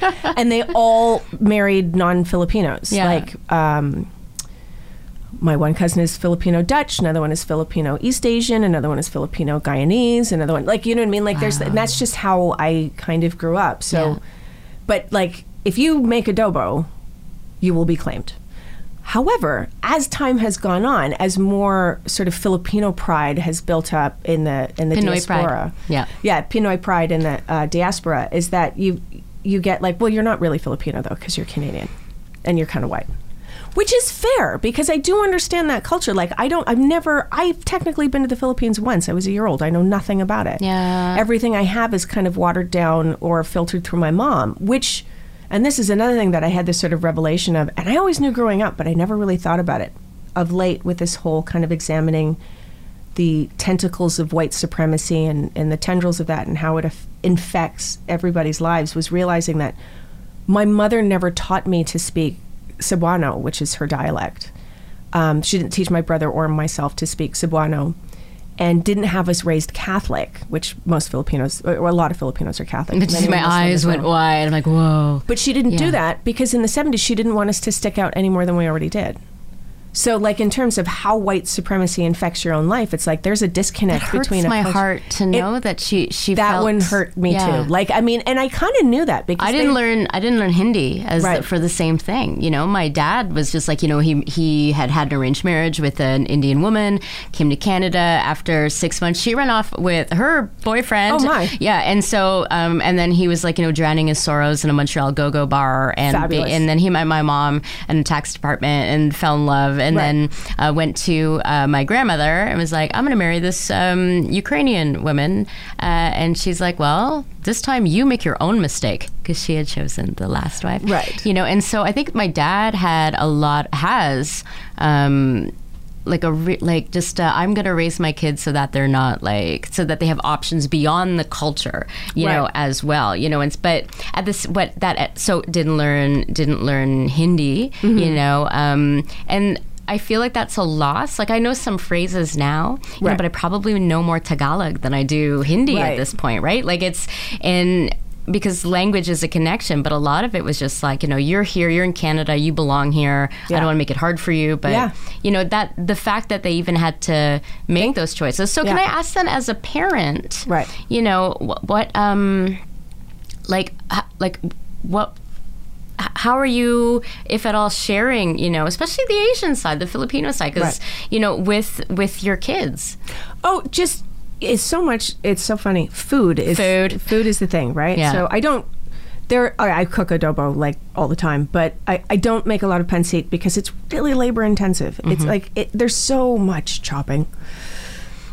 and they all married non-Filipinos. Yeah. Like um, my one cousin is Filipino Dutch, another one is Filipino East Asian, another one is Filipino Guyanese, another one like you know what I mean. Like there's and that's just how I kind of grew up. So, Yeah. but like if you make adobo, you will be claimed. However, as time has gone on, as more sort of Filipino pride has built up in the in the Pinoy pride. diaspora, Yeah. yeah, Pinoy pride in the uh, diaspora is that you you get like, well, you're not really Filipino though because you're Canadian and you're kind of white, which is fair because I do understand that culture. Like, I don't, I've never, I've technically been to the Philippines once. I was a year old. I know nothing about it. Yeah. everything I have is kind of watered down or filtered through my mom, which. And this is another thing that I had this sort of revelation of, and I always knew growing up, but I never really thought about it of late with this whole kind of examining the tentacles of white supremacy and, and the tendrils of that and how it aff- infects everybody's lives was realizing that my mother never taught me to speak Cebuano, which is her dialect. Um, she didn't teach my brother or myself to speak Cebuano and didn't have us raised Catholic, which most Filipinos, or a lot of Filipinos are Catholic. But just my eyes went wide i'm like whoa But she didn't Yeah. do that because in the 70s she didn't want us to stick out any more than we already did. So, like in terms of how white supremacy infects your own life, it's like there's a disconnect it hurts between my heart to It- know that she she that felt, one hurt me Yeah. too. Like, I mean, and I kind of knew that because I didn't they- learn. I didn't learn Hindi as Right. for the same thing. You know, my dad was just like you know he he had had an arranged marriage with an Indian woman, came to Canada after six months. She ran off with her boyfriend. Oh, my. Yeah, and so um, and then he was like you know drowning his sorrows in a Montreal go-go bar, and and then he met my mom in the tax department and fell in love, and Right. then uh, went to uh, my grandmother and was like, I'm going to marry this um, Ukrainian woman. Uh, and she's like, Well, this time you make your own mistake because she had chosen the last wife. Right. You know, and so I think my dad had a lot, has. Um, like a re- like just uh, I'm gonna raise my kids so that they're not like so that they have options beyond the culture you know as well you know and but at this what that so didn't learn didn't learn Hindi Mm-hmm. you know um and I feel like that's a loss. Like I know some phrases now, you know, but I probably know more Tagalog than I do Hindi at this point, right? Like it's and because language is a connection, but a lot of it was just like, you know, you're here, you're in Canada, you belong here. I don't want to make it hard for you, but Yeah. you know that the fact that they even had to make those choices. So can I ask then, as a parent, Right. You know what, what um, like like what how are you, if at all, sharing? You know, especially the Asian side, the Filipino side, because Right. you know, with with your kids. Oh, just it's so much. It's so funny. Food is Food. Food is the thing, right? Yeah. So I don't. There, I I cook adobo like all the time, but I, I don't make a lot of pancit because it's really labor intensive. It's mm-hmm. like it, there's so much chopping.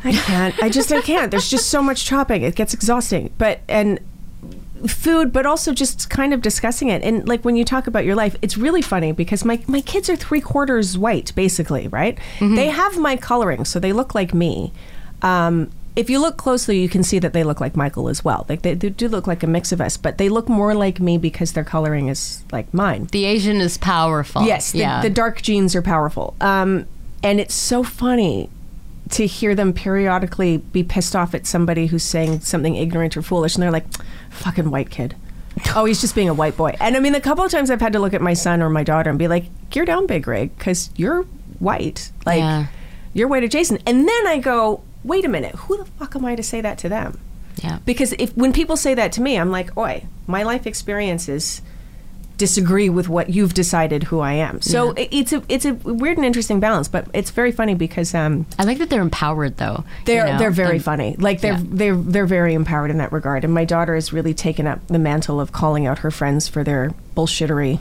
I can't. I just I can't. There's just so much chopping. It gets exhausting. But and food, but also just kind of discussing it. And like when you talk about your life, it's really funny because my my kids are three quarters white, basically, right? They have my coloring, so they look like me. Um, if you look closely, you can see that they look like Michael as well. Like they, they do look like a mix of us, but they look more like me because their coloring is like mine. The Asian is powerful. Yes, the, yeah. the dark genes are powerful. Um, and it's so funny to hear them periodically be pissed off at somebody who's saying something ignorant or foolish, and they're like, "Fucking white kid." oh, he's just being a white boy. And I mean, a couple of times I've had to look at my son or my daughter and be like, "Gear down, big rig, because you're white. Like, Yeah. you're white adjacent." And then I go, "Wait a minute, who the fuck am I to say that to them?" yeah. Because if when people say that to me, I'm like, "Oi, my life experiences disagree with what you've decided who I am." So it, it's a it's a weird and interesting balance, but it's very funny because um, I like that they're empowered though. they're you know? they're very And- funny. Like they're Yeah. they're they're very empowered in that regard. And my daughter has really taken up the mantle of calling out her friends for their bullshittery.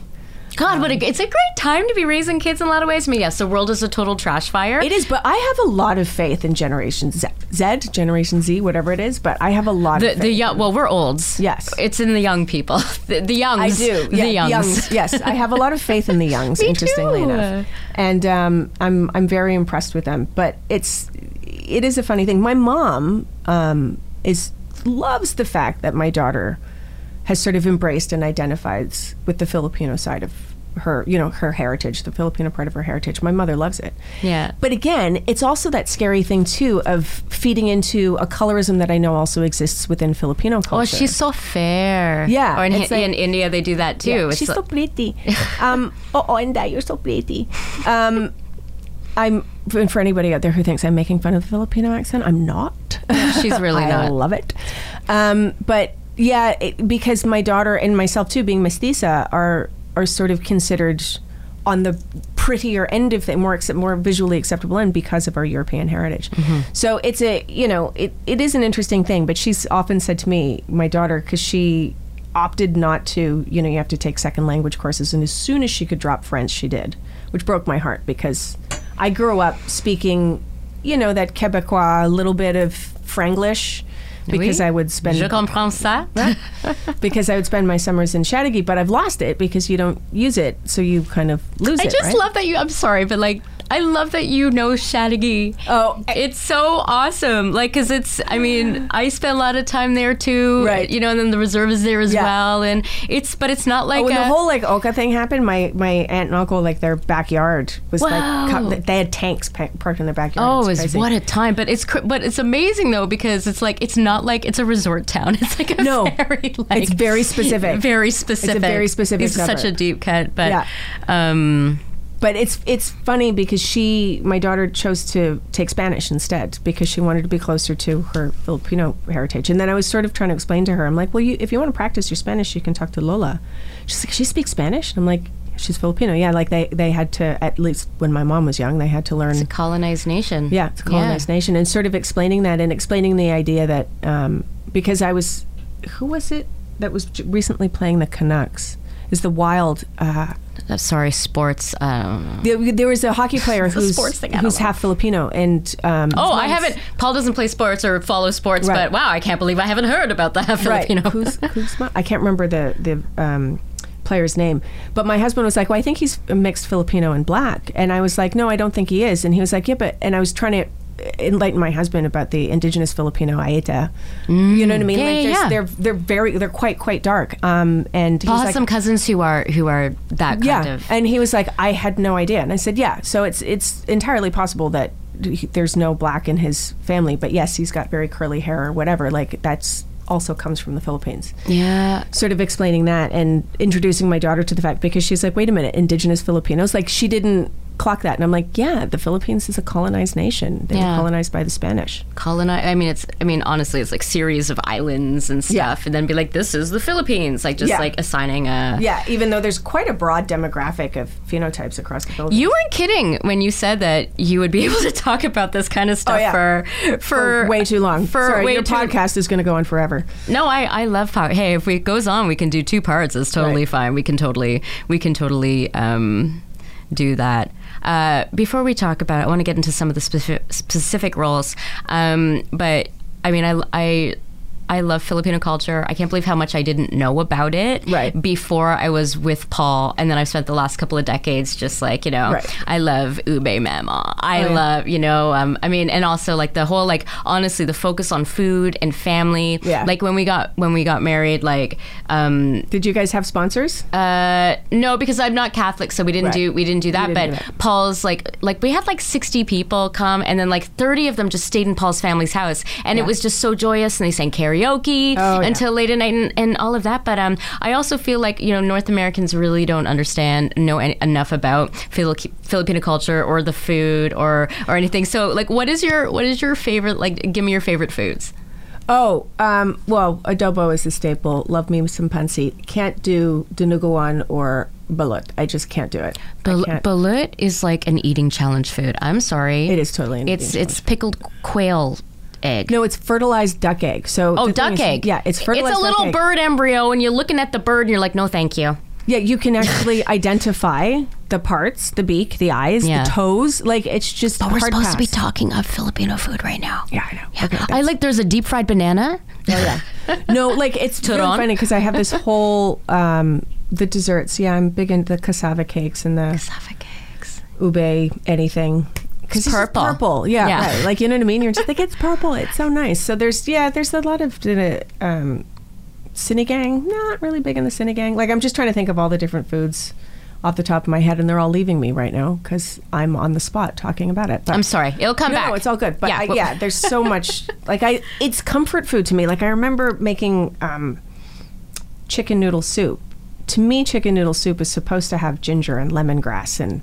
God, what a, it's a great time to be raising kids in a lot of ways. I mean, yes, the world is a total trash fire. It is, but I have a lot of faith in Generation Z, Z Generation Z, whatever it is. But I have a lot the, of the young, well, we're olds. Yes. it's in the young people, the, the youngs. I do. the Yeah, youngs. Yes, I have a lot of faith in the youngs. Interestingly too. enough, and um, I'm I'm very impressed with them. But it's it is a funny thing. My mom um, is loves the fact that my daughter has sort of embraced and identifies with the Filipino side of her, you know, her heritage, the Filipino part of her heritage. My mother loves it. Yeah. But again, it's also that scary thing too of feeding into a colorism that I know also exists within Filipino culture. Oh, she's so fair. Yeah, Or in, like- in India, they do that too. Yeah, she's like- so pretty. um, oh, and that you're so pretty. Um, I'm and for anybody out there who thinks I'm making fun of the Filipino accent, I'm not. she's really I not. love it. Um, but yeah, it, because my daughter and myself too, being mestiza, are are sort of considered on the prettier end of things, more accept, more visually acceptable end because of our European heritage. Mm-hmm. So it's a you know it, it is an interesting thing. But she's often said to me, my daughter, because she opted not to, you know, you have to take second language courses, and as soon as she could drop French, she did, which broke my heart because I grew up speaking, you know, that Quebecois, a little bit of Franglish. Because Oui. I would spend Je comprends ça. because I would spend my summers in Châteauguay, but I've lost it because you don't use it, so you kind of lose I it. I just right? love that you. I'm sorry, but like, I love that you know Châteauguay. Oh, it's so awesome. Like, cause it's. I mean, I spent a lot of time there too. Right. You know, and then the reserve is there as Yeah. well, and it's. But it's not like Oh, when a, the whole like Oka thing happened, my my aunt and uncle like their backyard was Wow. like they had tanks parked in their backyard. Oh, it's it's what a time! But it's but it's amazing though because it's like it's not like it's a resort town. It's like a No. very like It's very specific. Very specific. It's very specific It's such a deep cut, but Yeah. um, But it's it's funny because she, my daughter, chose to take Spanish instead because she wanted to be closer to her Filipino heritage. And then I was sort of trying to explain to her, I'm like, well, you, if you want to practice your Spanish, you can talk to Lola. She's like, she speaks Spanish. I'm like, she's Filipino. Yeah, like they they had to at least when my mom was young, they had to learn. it's a colonized nation. Yeah, it's a colonized nation, and sort of explaining that and explaining the idea that um, because I was, who was it that was recently playing the Canucks? Is the Wild? Uh, Uh, sorry, sports. Um, there, there was a hockey player a who's sports thing, who's half Filipino, and um, oh, I haven't. Paul doesn't play sports or follow sports, Right. but wow, I can't believe I haven't heard about that Right. Filipino. Who's, who's mo- I can't remember the the um, player's name, but my husband was like, "Well, I think he's mixed Filipino and black," and I was like, "No, I don't think he is," and he was like, "Yeah, but," and I was trying to enlighten my husband about the indigenous Filipino Aeta. you know what I mean? Mm. Yeah, like yeah, they're they're very they're quite quite dark. Um, and Paul he's has like, some cousins who are who are that kind yeah, of. and he was like, I had no idea, and I said, yeah. So it's it's entirely possible that he- there's no black in his family, but yes, he's got very curly hair or whatever. Like that's also comes from the Philippines. yeah. Sort of explaining that and introducing my daughter to the fact because she's like, wait a minute, indigenous Filipinos. Like she didn't clock that, and I'm like, yeah, the Philippines is a colonized nation. They Yeah. were colonized by the Spanish. colonize. I mean, it's. I mean, honestly, it's like series of islands and stuff, Yeah. and then be like, "This is the Philippines," like just Yeah. like assigning a. Yeah, even though there's quite a broad demographic of phenotypes across the Philippines. You weren't kidding when you said that you would be able to talk about this kind of stuff Oh, yeah. for, for for way too long. For Sorry, your too podcast is going to go on forever. No, I, I love power. Hey, if it goes on, we can do two parts. It's totally Right. fine. We can totally we can totally um, do that. Uh, before we talk about, it, I want to get into some of the specific specific roles. Um, but I mean, I. I I love Filipino culture. I can't believe how much I didn't know about it Right. before I was with Paul, and then I've spent the last couple of decades just like you know. Right. I love ube mama. I Oh, yeah. love you know. Um, I mean, and also like the whole like honestly the focus on food and family. Yeah. Like when we got when we got married, like um, Did you guys have sponsors? uh, no, because I'm not Catholic, so we didn't Right. do we didn't do that. didn't but do that. Paul's like like we had like 60 people come, and then like 30 of them just stayed in Paul's family's house, and it was just so joyous, and they sang karaoke Oh, yeah. until late at night and, and all of that. But um, I also feel like you know North Americans really don't understand know any, enough about Fili- Filipino culture or the food or or anything. So like, what is your what is your favorite? Like, give me your favorite foods. Oh, um, well, adobo is a staple. Love me some pancit. Can't do dinuguan or balut. I just can't do it. Bal- balut is like an eating challenge food. I'm sorry. It is totally an It's it's pickled quail egg. no, it's fertilized duck egg. So Oh, duck is- egg. Yeah, it's fertilized. It's a little egg. bird embryo, and you're looking at the bird, and you're like, no, thank you. Yeah, you can actually identify the parts, the beak, the eyes, Yeah. the toes. Like it's just. But we're supposed to be talking of Filipino food right now. Yeah, I know. Yeah. Okay, I like. There's a deep fried banana. Oh yeah. no, like it's really funny because I have this whole um, the desserts. Yeah, I'm big into the cassava cakes and the Cassava cakes. ube anything. Because it's purple. purple, yeah, Yeah. right. Like you know what I mean. You're just like it's purple. It's so nice. So there's yeah, there's a lot of uh, um, sinigang. Not really big in the sinigang. Like I'm just trying to think of all the different foods off the top of my head, and they're all leaving me right now because I'm on the spot talking about it. But I'm sorry. It'll come no, back. No, it's all good. But Yeah, yeah, I, yeah there's so much. like I, it's comfort food to me. Like I remember making um, chicken noodle soup. To me, chicken noodle soup is supposed to have ginger and lemongrass, and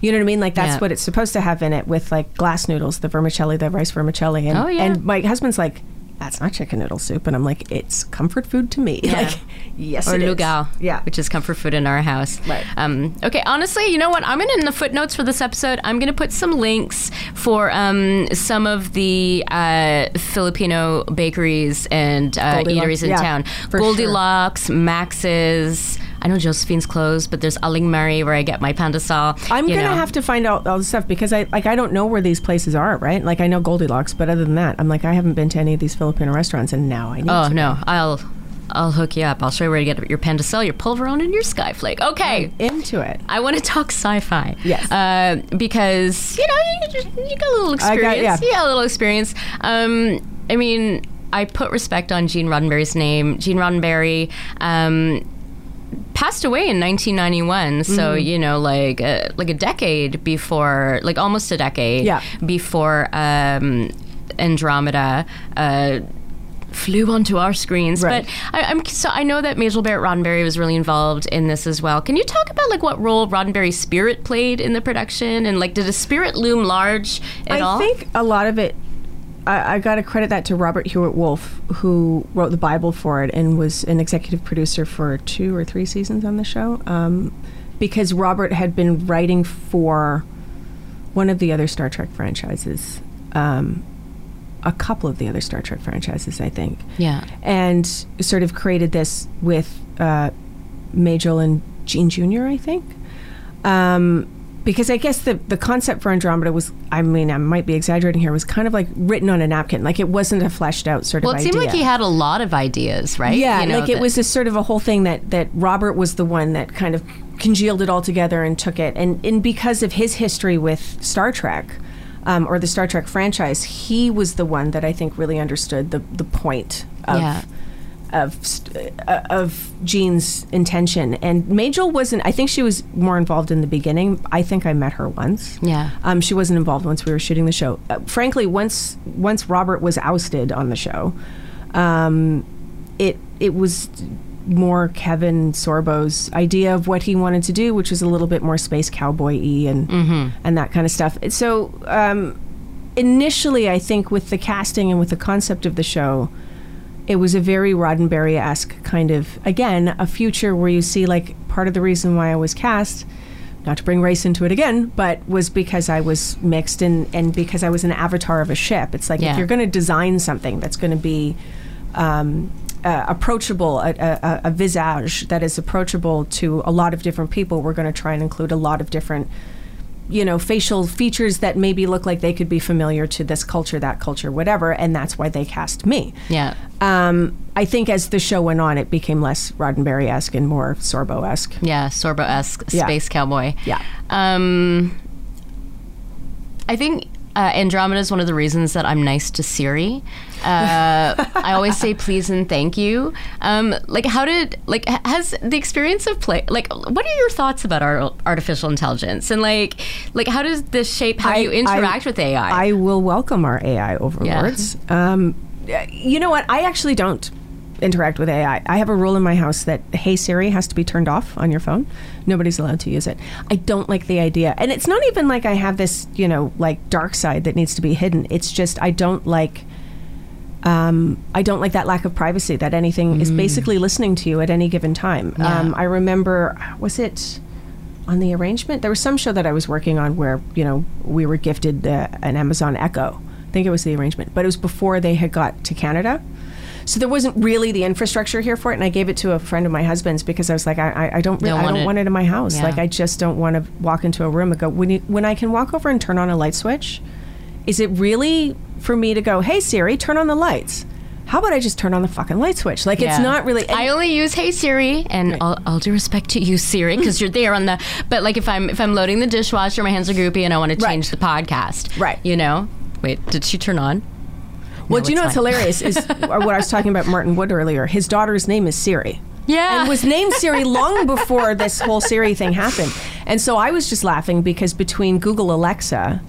you know what I mean. Like that's Yeah. what it's supposed to have in it with like glass noodles, the vermicelli, the rice vermicelli, and Oh, yeah. and my husband's like. That's not chicken noodle soup, and I'm like, it's comfort food to me. Yeah. Like, yes, or it is. lugao, Yeah, which is comfort food in our house. Right. Um, okay, honestly, you know what? I'm gonna in the footnotes for this episode. I'm gonna put some links for um, some of the uh, Filipino bakeries and uh, eateries in yeah, town. for sure. Goldilocks, Max's. I know Josephine's closed, but there's Aling Mary where I get my pandesal. I'm gonna know. have to find out all the stuff because I like I don't know where these places are, right? Like I know Goldilocks, but other than that, I'm like I haven't been to any of these Filipino restaurants, and now I need Oh to. no, I'll I'll hook you up. I'll show you where to get your pandesal, your polvoron, and your skyflake. Okay. into it. I want to talk sci-fi. Yes. Uh, because you know you, just, you got a little I got- experience. yeah. A little experience. Um, I mean, I put respect on Gene Roddenberry's name. Gene Roddenberry. Um, passed away in 1991 so Mm-hmm. you know like uh, like a decade before like almost a decade Yeah. before um andromeda uh flew onto our screens Right. but I, i'm so i know that majel barrett roddenberry was really involved in this as well can you talk about like what role roddenberry's spirit played in the production and like did his spirit loom large at I all think a lot of it. I, I got to credit that to Robert Hewitt Wolfe, who wrote the Bible for it and was an executive producer for two or three seasons on the show. Um, because Robert had been writing for one of the other Star Trek franchises, um, a couple of the other Star Trek franchises, I think. yeah and sort of created this with uh, Majel and Gene Jr. I think, um, because I guess the the concept for Andromeda was, I mean, I might be exaggerating here, was kind of like written on a napkin, like it wasn't a fleshed out sort well of Well, it seemed idea. like he had a lot of ideas right Yeah, You know, like it was this sort of a whole thing that that Robert was the one that kind of congealed it all together and took it, and and because of his history with Star Trek. Um, or the Star Trek franchise, he was the one that I think really understood the the point of Yeah. Of uh, of Gene's intention. And Majel wasn't. I think she was more involved in the beginning. I think I met her once. Yeah. Um, she wasn't involved once we were shooting the show. Uh, frankly, once once Robert was ousted on the show, um, it it was more Kevin Sorbo's idea of what he wanted to do, which was a little bit more space cowboy y and and that kind of stuff. So um, initially, I think with the casting and with the concept of the show, it was a very Roddenberry esque kind of again a future where you see like part of the reason why I was cast. Not to bring race into it again, but was because I was mixed and, and because I was an avatar of a ship. It's like Yeah. if you're going to design something that's going to be um, uh, approachable, a, a, a visage that is approachable to a lot of different people, we're going to try and include a lot of different, you know, facial features that maybe look like they could be familiar to this culture, that culture, whatever. And that's why they cast me. Yeah. Um, I think as the show went on, it became less Roddenberry esque and more Sorbo esque. Yeah, Sorbo esque Yeah. space cowboy. Yeah. Um, I think uh, Andromeda is one of the reasons that I'm nice to Siri. Uh, I always say please and thank you. Um, like, how did like has the experience of play? Like, what are your thoughts about our artificial intelligence and like like how does this shape how you interact with AI? I will welcome our AI overlords. Um, you know what? I actually don't interact with AI. I have a rule in my house that Hey Siri has to be turned off on your phone. Nobody's allowed to use it. I don't like the idea. And it's not even like I have this, you know, like dark side that needs to be hidden. It's just I don't like um, I don't like that lack of privacy that anything is basically listening to you at any given time. Yeah. Um, I remember, was it on the arrangement? There was some show that I was working on where, you know, we were gifted uh, an Amazon Echo. I think it was the arrangement, but it was before they had got to Canada. So there wasn't really the infrastructure here for it, and I gave it to a friend of my husband's because I was like, I, I, don't, really, Don't I want don't it. want it in my house. Yeah. Like, I just don't want to walk into a room and go when you, when I can walk over and turn on a light switch. Is it really for me to go, hey Siri, turn on the lights? How about I just turn on the fucking light switch? Like, Yeah. it's not really. I only use Hey Siri, and all, all due respect to you, Siri, because you're there on the. But like, if I'm if I'm loading the dishwasher, my hands are goopy, and I want to Right. change the podcast, Right. You know, wait, did she turn on? well, No, do you know what's hilarious is what I was talking about Martin Wood earlier. His daughter's name is Siri. Yeah. and was named Siri long before this whole Siri thing happened. And so I was just laughing because between Google Alexa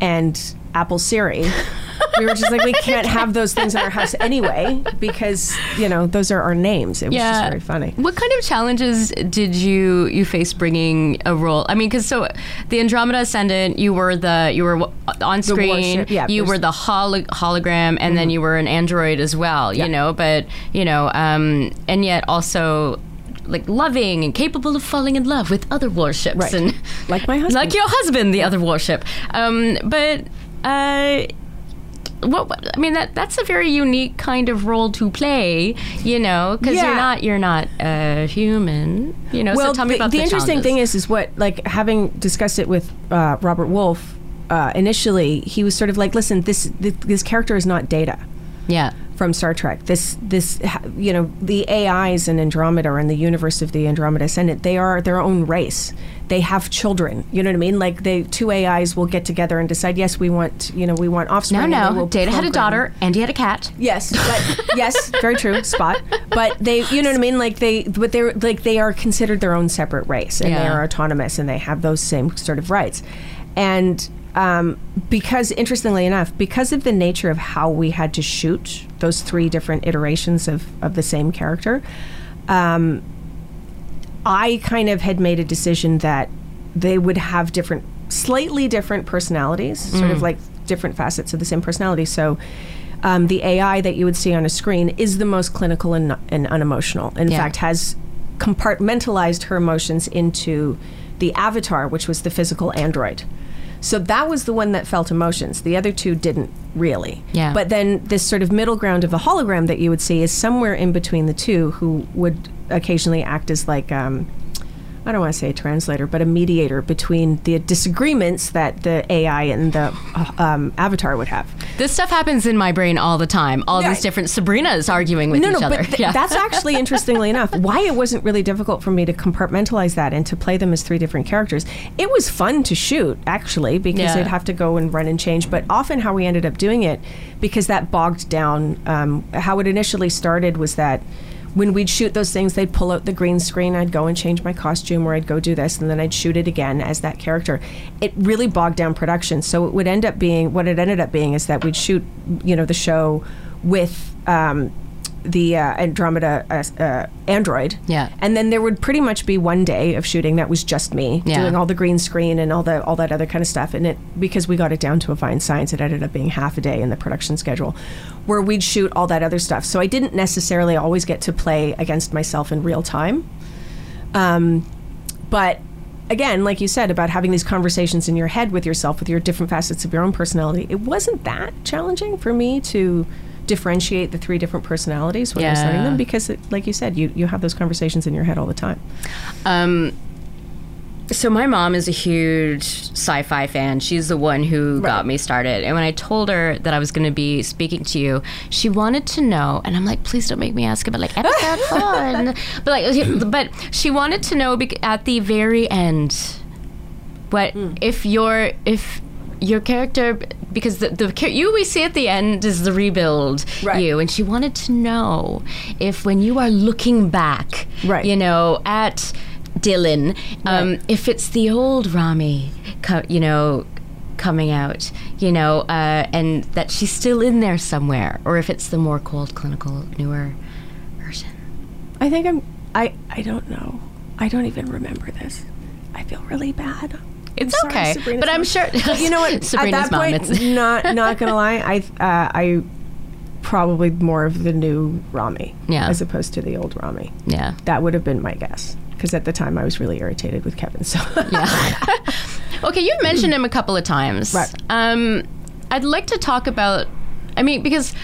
and Apple Siri, we were just like, we can't have those things in our house anyway because you know those are our names. It was just very funny. What kind of challenges did you you face bringing a role? I mean, because so the Andromeda Ascendant, you were the you were on screen, yeah, you were the holo- hologram, and then you were an android as well. Yeah. You know, but you know, um, and yet also. Like loving and capable of falling in love with other warships, Right. and Like my husband. like your husband, the other warship. Um, but uh, what, what- I mean that that's a very unique kind of role to play, you know, because Yeah. you're not you're not a human, you know. well, so tell me the, about the the, interesting challenges. thing is, is what like having discussed it with uh, Robert Wolfe. Uh, initially, he was sort of like, "Listen, this this, this character is not Data." yeah, from Star Trek. This, this, you know, the AIs in Andromeda and the universe of the Andromeda Ascendant, they are their own race. They have children. You know what I mean? Like the two AIs will get together and decide, yes, we want, you know, we want offspring. no, no. Data had a daughter, and he had a cat. Yes, but yes, very true. Spot. But they, you know what I mean? Like they, but they're like they are considered their own separate race, and they are autonomous, and they have those same sort of rights. And um, because, interestingly enough, because of the nature of how we had to shoot those three different iterations of of the same character, um, I kind of had made a decision that they would have different, slightly different personalities, sort of like different facets of the same personality. So. Um, the AI that you would see on a screen is the most clinical and, and unemotional. In Yeah. fact, has compartmentalized her emotions into the avatar, which was the physical android. So that was the one that felt emotions. The other two didn't really. Yeah. But then this sort of middle ground of a hologram that you would see is somewhere in between the two, who would occasionally act as like um, I don't want to say a translator, but a mediator between the disagreements that the AI and the uh, um, avatar would have. This stuff happens in my brain all the time. All Yeah. these different Sabrinas arguing with no, each no, other. but th- yeah. that's actually interestingly enough why it wasn't really difficult for me to compartmentalize that and to play them as three different characters. It was fun to shoot actually because Yeah. they'd have to go and run and change. But often how we ended up doing it because that bogged down. Um, how it initially started was that. When we'd shoot those things, they'd pull out the green screen. I'd go and change my costume, or I'd go do this, and then I'd shoot it again as that character. It really bogged down production. So it would end up being what it ended up being is that we'd shoot, you know, the show with um, the uh, Andromeda uh, uh, android. Yeah. And then there would pretty much be one day of shooting that was just me Yeah. doing all the green screen and all the all that other kind of stuff. And it because we got it down to a fine science, it ended up being half a day in the production schedule, where we'd shoot all that other stuff. So I didn't necessarily always get to play against myself in real time. Um, but again, like you said about having these conversations in your head with yourself, with your different facets of your own personality, it wasn't that challenging for me to differentiate the three different personalities when Yeah. learning them because, it, like you said, you, you have those conversations in your head all the time. Um, so my mom is a huge sci-fi fan. She's the one who got me started. And when I told her that I was going to be speaking to you, she wanted to know, and I'm like, please don't make me ask about like episode. And, but like, but she wanted to know at the very end, what Hmm. if your if your character because the, the you we see at the end is the rebuild Right. you and she wanted to know if when you are looking back Right. you know at Dylan um, Right. if it's the old Rommie you know coming out you know uh, and that she's still in there somewhere or if it's the more cold clinical newer version I think I'm. I I don't know. I don't even remember this. I feel really bad. It's sorry, okay, Sabrina's but I'm sure- you know what? Sabrina's At that mom, point, it's- not not gonna lie. I uh, I probably more of the new Rommie, Yeah. as opposed to the old Rommie. yeah That would have been my guess because at the time I was really irritated with Kevin. So Yeah. okay, you've mentioned him a couple of times. Right. Um, I'd like to talk about. I mean, because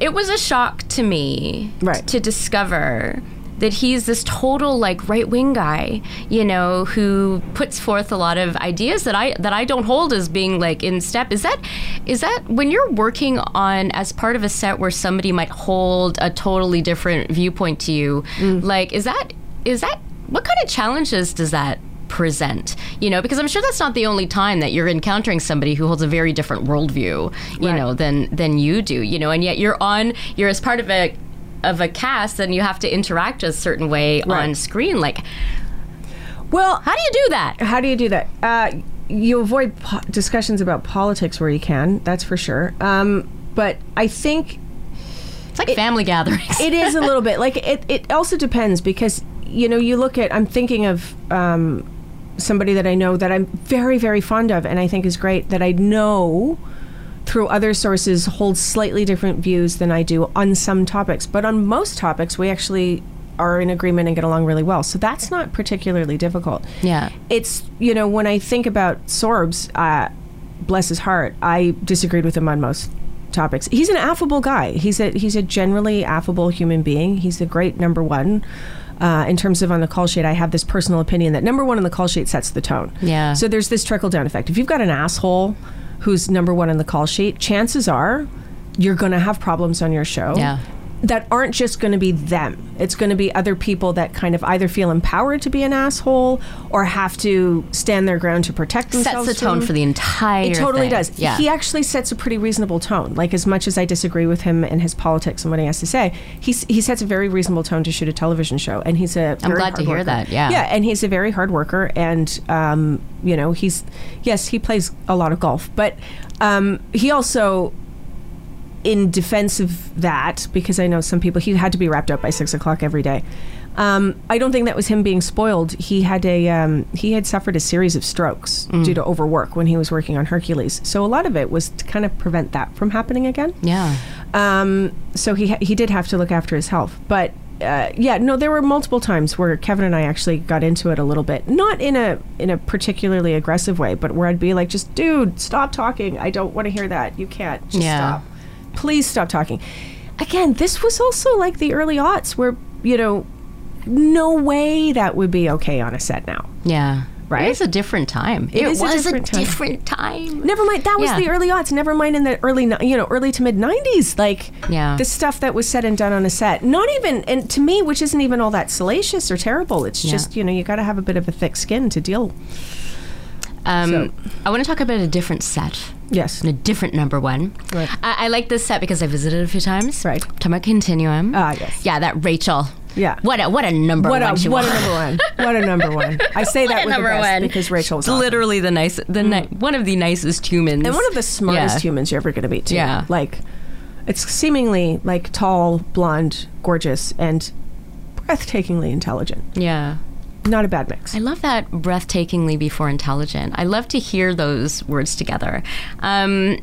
it was a shock to me Right. to discover that he's this total like right wing guy, you know, who puts forth a lot of ideas that I that I don't hold as being like in step. Is that is that when you're working on as part of a set where somebody might hold a totally different viewpoint to you, Mm. like is that is that what kind of challenges does that present you know because i'm sure that's not the only time that you're encountering somebody who holds a very different worldview you Right. know than than you do you know and yet you're on you're as part of a of a cast and you have to interact a certain way on screen like well, how do you do that How do you do that? Uh, you avoid po- discussions about politics where you can. That's for sure. Um, but I think it's like family gatherings it is a little bit like it. It also depends because you know you look at. I'm thinking of um, somebody that I know that I'm very very fond of, and I think is great that I know through other sources hold slightly different views than I do on some topics, but on most topics we actually are in agreement and get along really well. So that's not particularly difficult. Yeah. It's you know when I think about Sorbs, uh, bless his heart, I disagreed with him on most topics. He's an affable guy. He's a he's a generally affable human being. He's a great number one. Uh, in terms of on the call sheet, I have this personal opinion that number one on the call sheet sets the tone. Yeah. So there's this trickle down effect. If you've got an asshole who's number one on the call sheet, chances are you're going to have problems on your show. Yeah. That aren't just going to be them. It's going to be other people that kind of either feel empowered to be an asshole or have to stand their ground to protect themselves. sets the tone for the entire it totally thing. does. yeah He actually sets a pretty reasonable tone. Like as much as I disagree with him and his politics and what he has to say, he he sets a very reasonable tone to shoot a television show. And he's a. I'm glad to hear worker. that, yeah. Yeah, and he's a very hard worker. And um, you know, he's yes, he plays a lot of golf, but um, he also. In defense of that, because I know some people, he had to be wrapped up by six o'clock every day. Um, I don't think that was him being spoiled. He had a um, he had suffered a series of strokes Mm. due to overwork when he was working on Hercules. So a lot of it was to kind of prevent that from happening again. yeah Um, so he ha- he did have to look after his health, but. Uh, yeah, no, there were multiple times where Kevin and I actually got into it a little bit, not in a in a particularly aggressive way, but where I'd be like, "Just, dude, stop talking. I don't want to hear that. You can't. Just Yeah. stop. Please stop talking." Again, this was also like the early aughts, where you know, no way that would be okay on a set now. yeah Right? it is a different time It it, a was a different time. different time Never mind. That was Yeah. the early aughts. Never mind in the early, you know, early to mid '90s. Like, Yeah. the stuff that was said and done on a set. Not even, and to me, which isn't even all that salacious or terrible. It's Yeah. just, you know, you got to have a bit of a thick skin to deal. Um, So- I want to talk about a different set, Yes. and a different number one. Right. I, I like this set because I visited it a few times. Right. Talking about Continuum. Ah, yes. Yeah, that Rachel. Yeah. What a what a number What a one she what a number one. What a number one. I say that with number the best one. because Rachel was It's awesome. literally the nice, the ni- one of the nicest humans, and one of the smartest Yeah. humans you're ever going to meet. Too. Yeah. Like, It's seemingly like tall, blonde, gorgeous, and breathtakingly intelligent. Yeah. Not a bad mix. I love that breathtakingly before intelligent. I love to hear those words together. Um,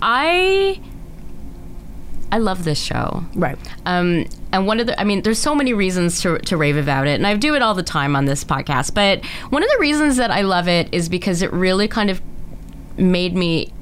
I I love this show. Right. Um, and one of the, I mean, there's so many reasons to, to rave about it, and I do it all the time on this podcast. But one of the reasons that I love it is because it really kind of made me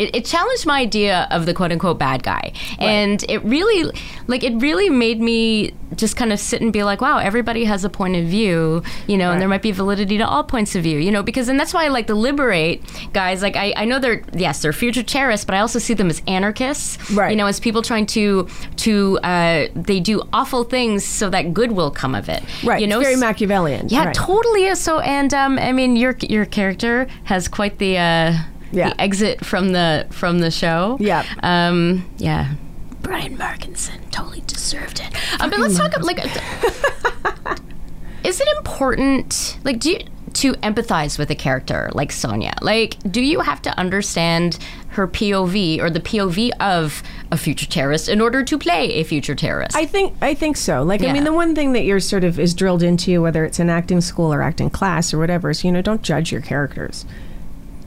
it, it, challenged my idea of the quote unquote bad guy. Right. And it really, like, it really made me just kind of sit and be like, wow, everybody has a point of view, you know, right. and there might be validity to all points of view, you know, because, and that's why I like to Liber8 guys. Like, I, I know they're, yes, they're future terrorists, but I also see them as anarchists, right. you know, as people trying to, to, uh, they do awful things so that good will come of it. Right. You know, it's very Machiavellian. Yeah, right. totally is. So, and, um, I mean, your, your character has quite the, uh, yeah. the exit from the from the show. Yeah. Um, yeah. Brian Markinson totally deserved it. Um, but let's talk about like. is it important? Like, do you to empathize with a character like Sonya? Like, do you have to understand her POV or the POV of a future terrorist in order to play a future terrorist? I think I think so. Like, yeah. I mean, the one thing that you're sort of is drilled into you, whether it's in acting school or acting class or whatever, is you know, don't judge your characters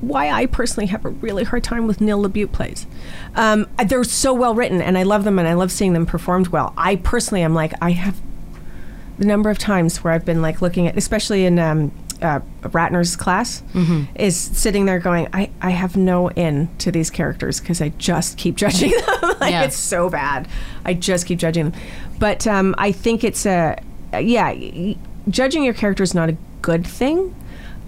why I personally have a really hard time with Neil LaBute plays. Um, they're so well written, and I love them, and I love seeing them performed well. I personally am like, I have the number of times where I've been like looking at, especially in um, uh, Ratner's class, mm-hmm. is sitting there going, I, I have no in to these characters because I just keep judging them. like yeah. it's so bad. I just keep judging them. But um, I think it's a, yeah, judging your character is not a good thing.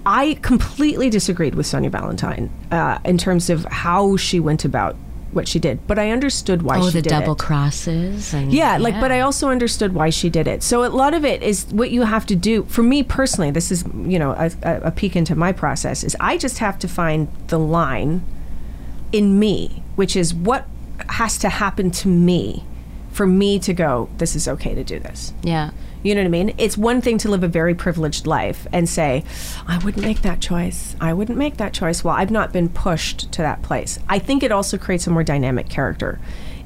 I completely disagreed with Sonya Valentine uh, in terms of how she went about what she did, but I understood why oh, she did it. Oh, the double crosses. And, yeah, like, but I also understood why she did it. So a lot of it is what you have to do. For me personally, this is you know a, a peek into my process. Is I just have to find the line in me, which is what has to happen to me for me to go. This is okay to do this. Yeah. You know what I mean? It's one thing to live a very privileged life and say, I wouldn't make that choice. I wouldn't make that choice. Well, I've not been pushed to that place. I think it also creates a more dynamic character.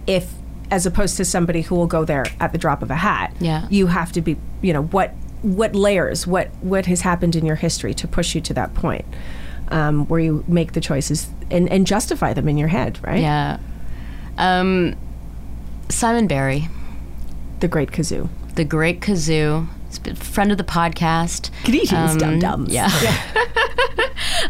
If as opposed to somebody who will go there at the drop of a hat. Yeah. You have to be, you know, what what layers, what what has happened in your history to push you to that point. Um, where you make the choices and, and justify them in your head, right? Yeah. Um, Simon Barry. The great Gazoo the great Gazoo. It's a friend of the podcast. Greetings, um, dum dums. Yeah. yeah.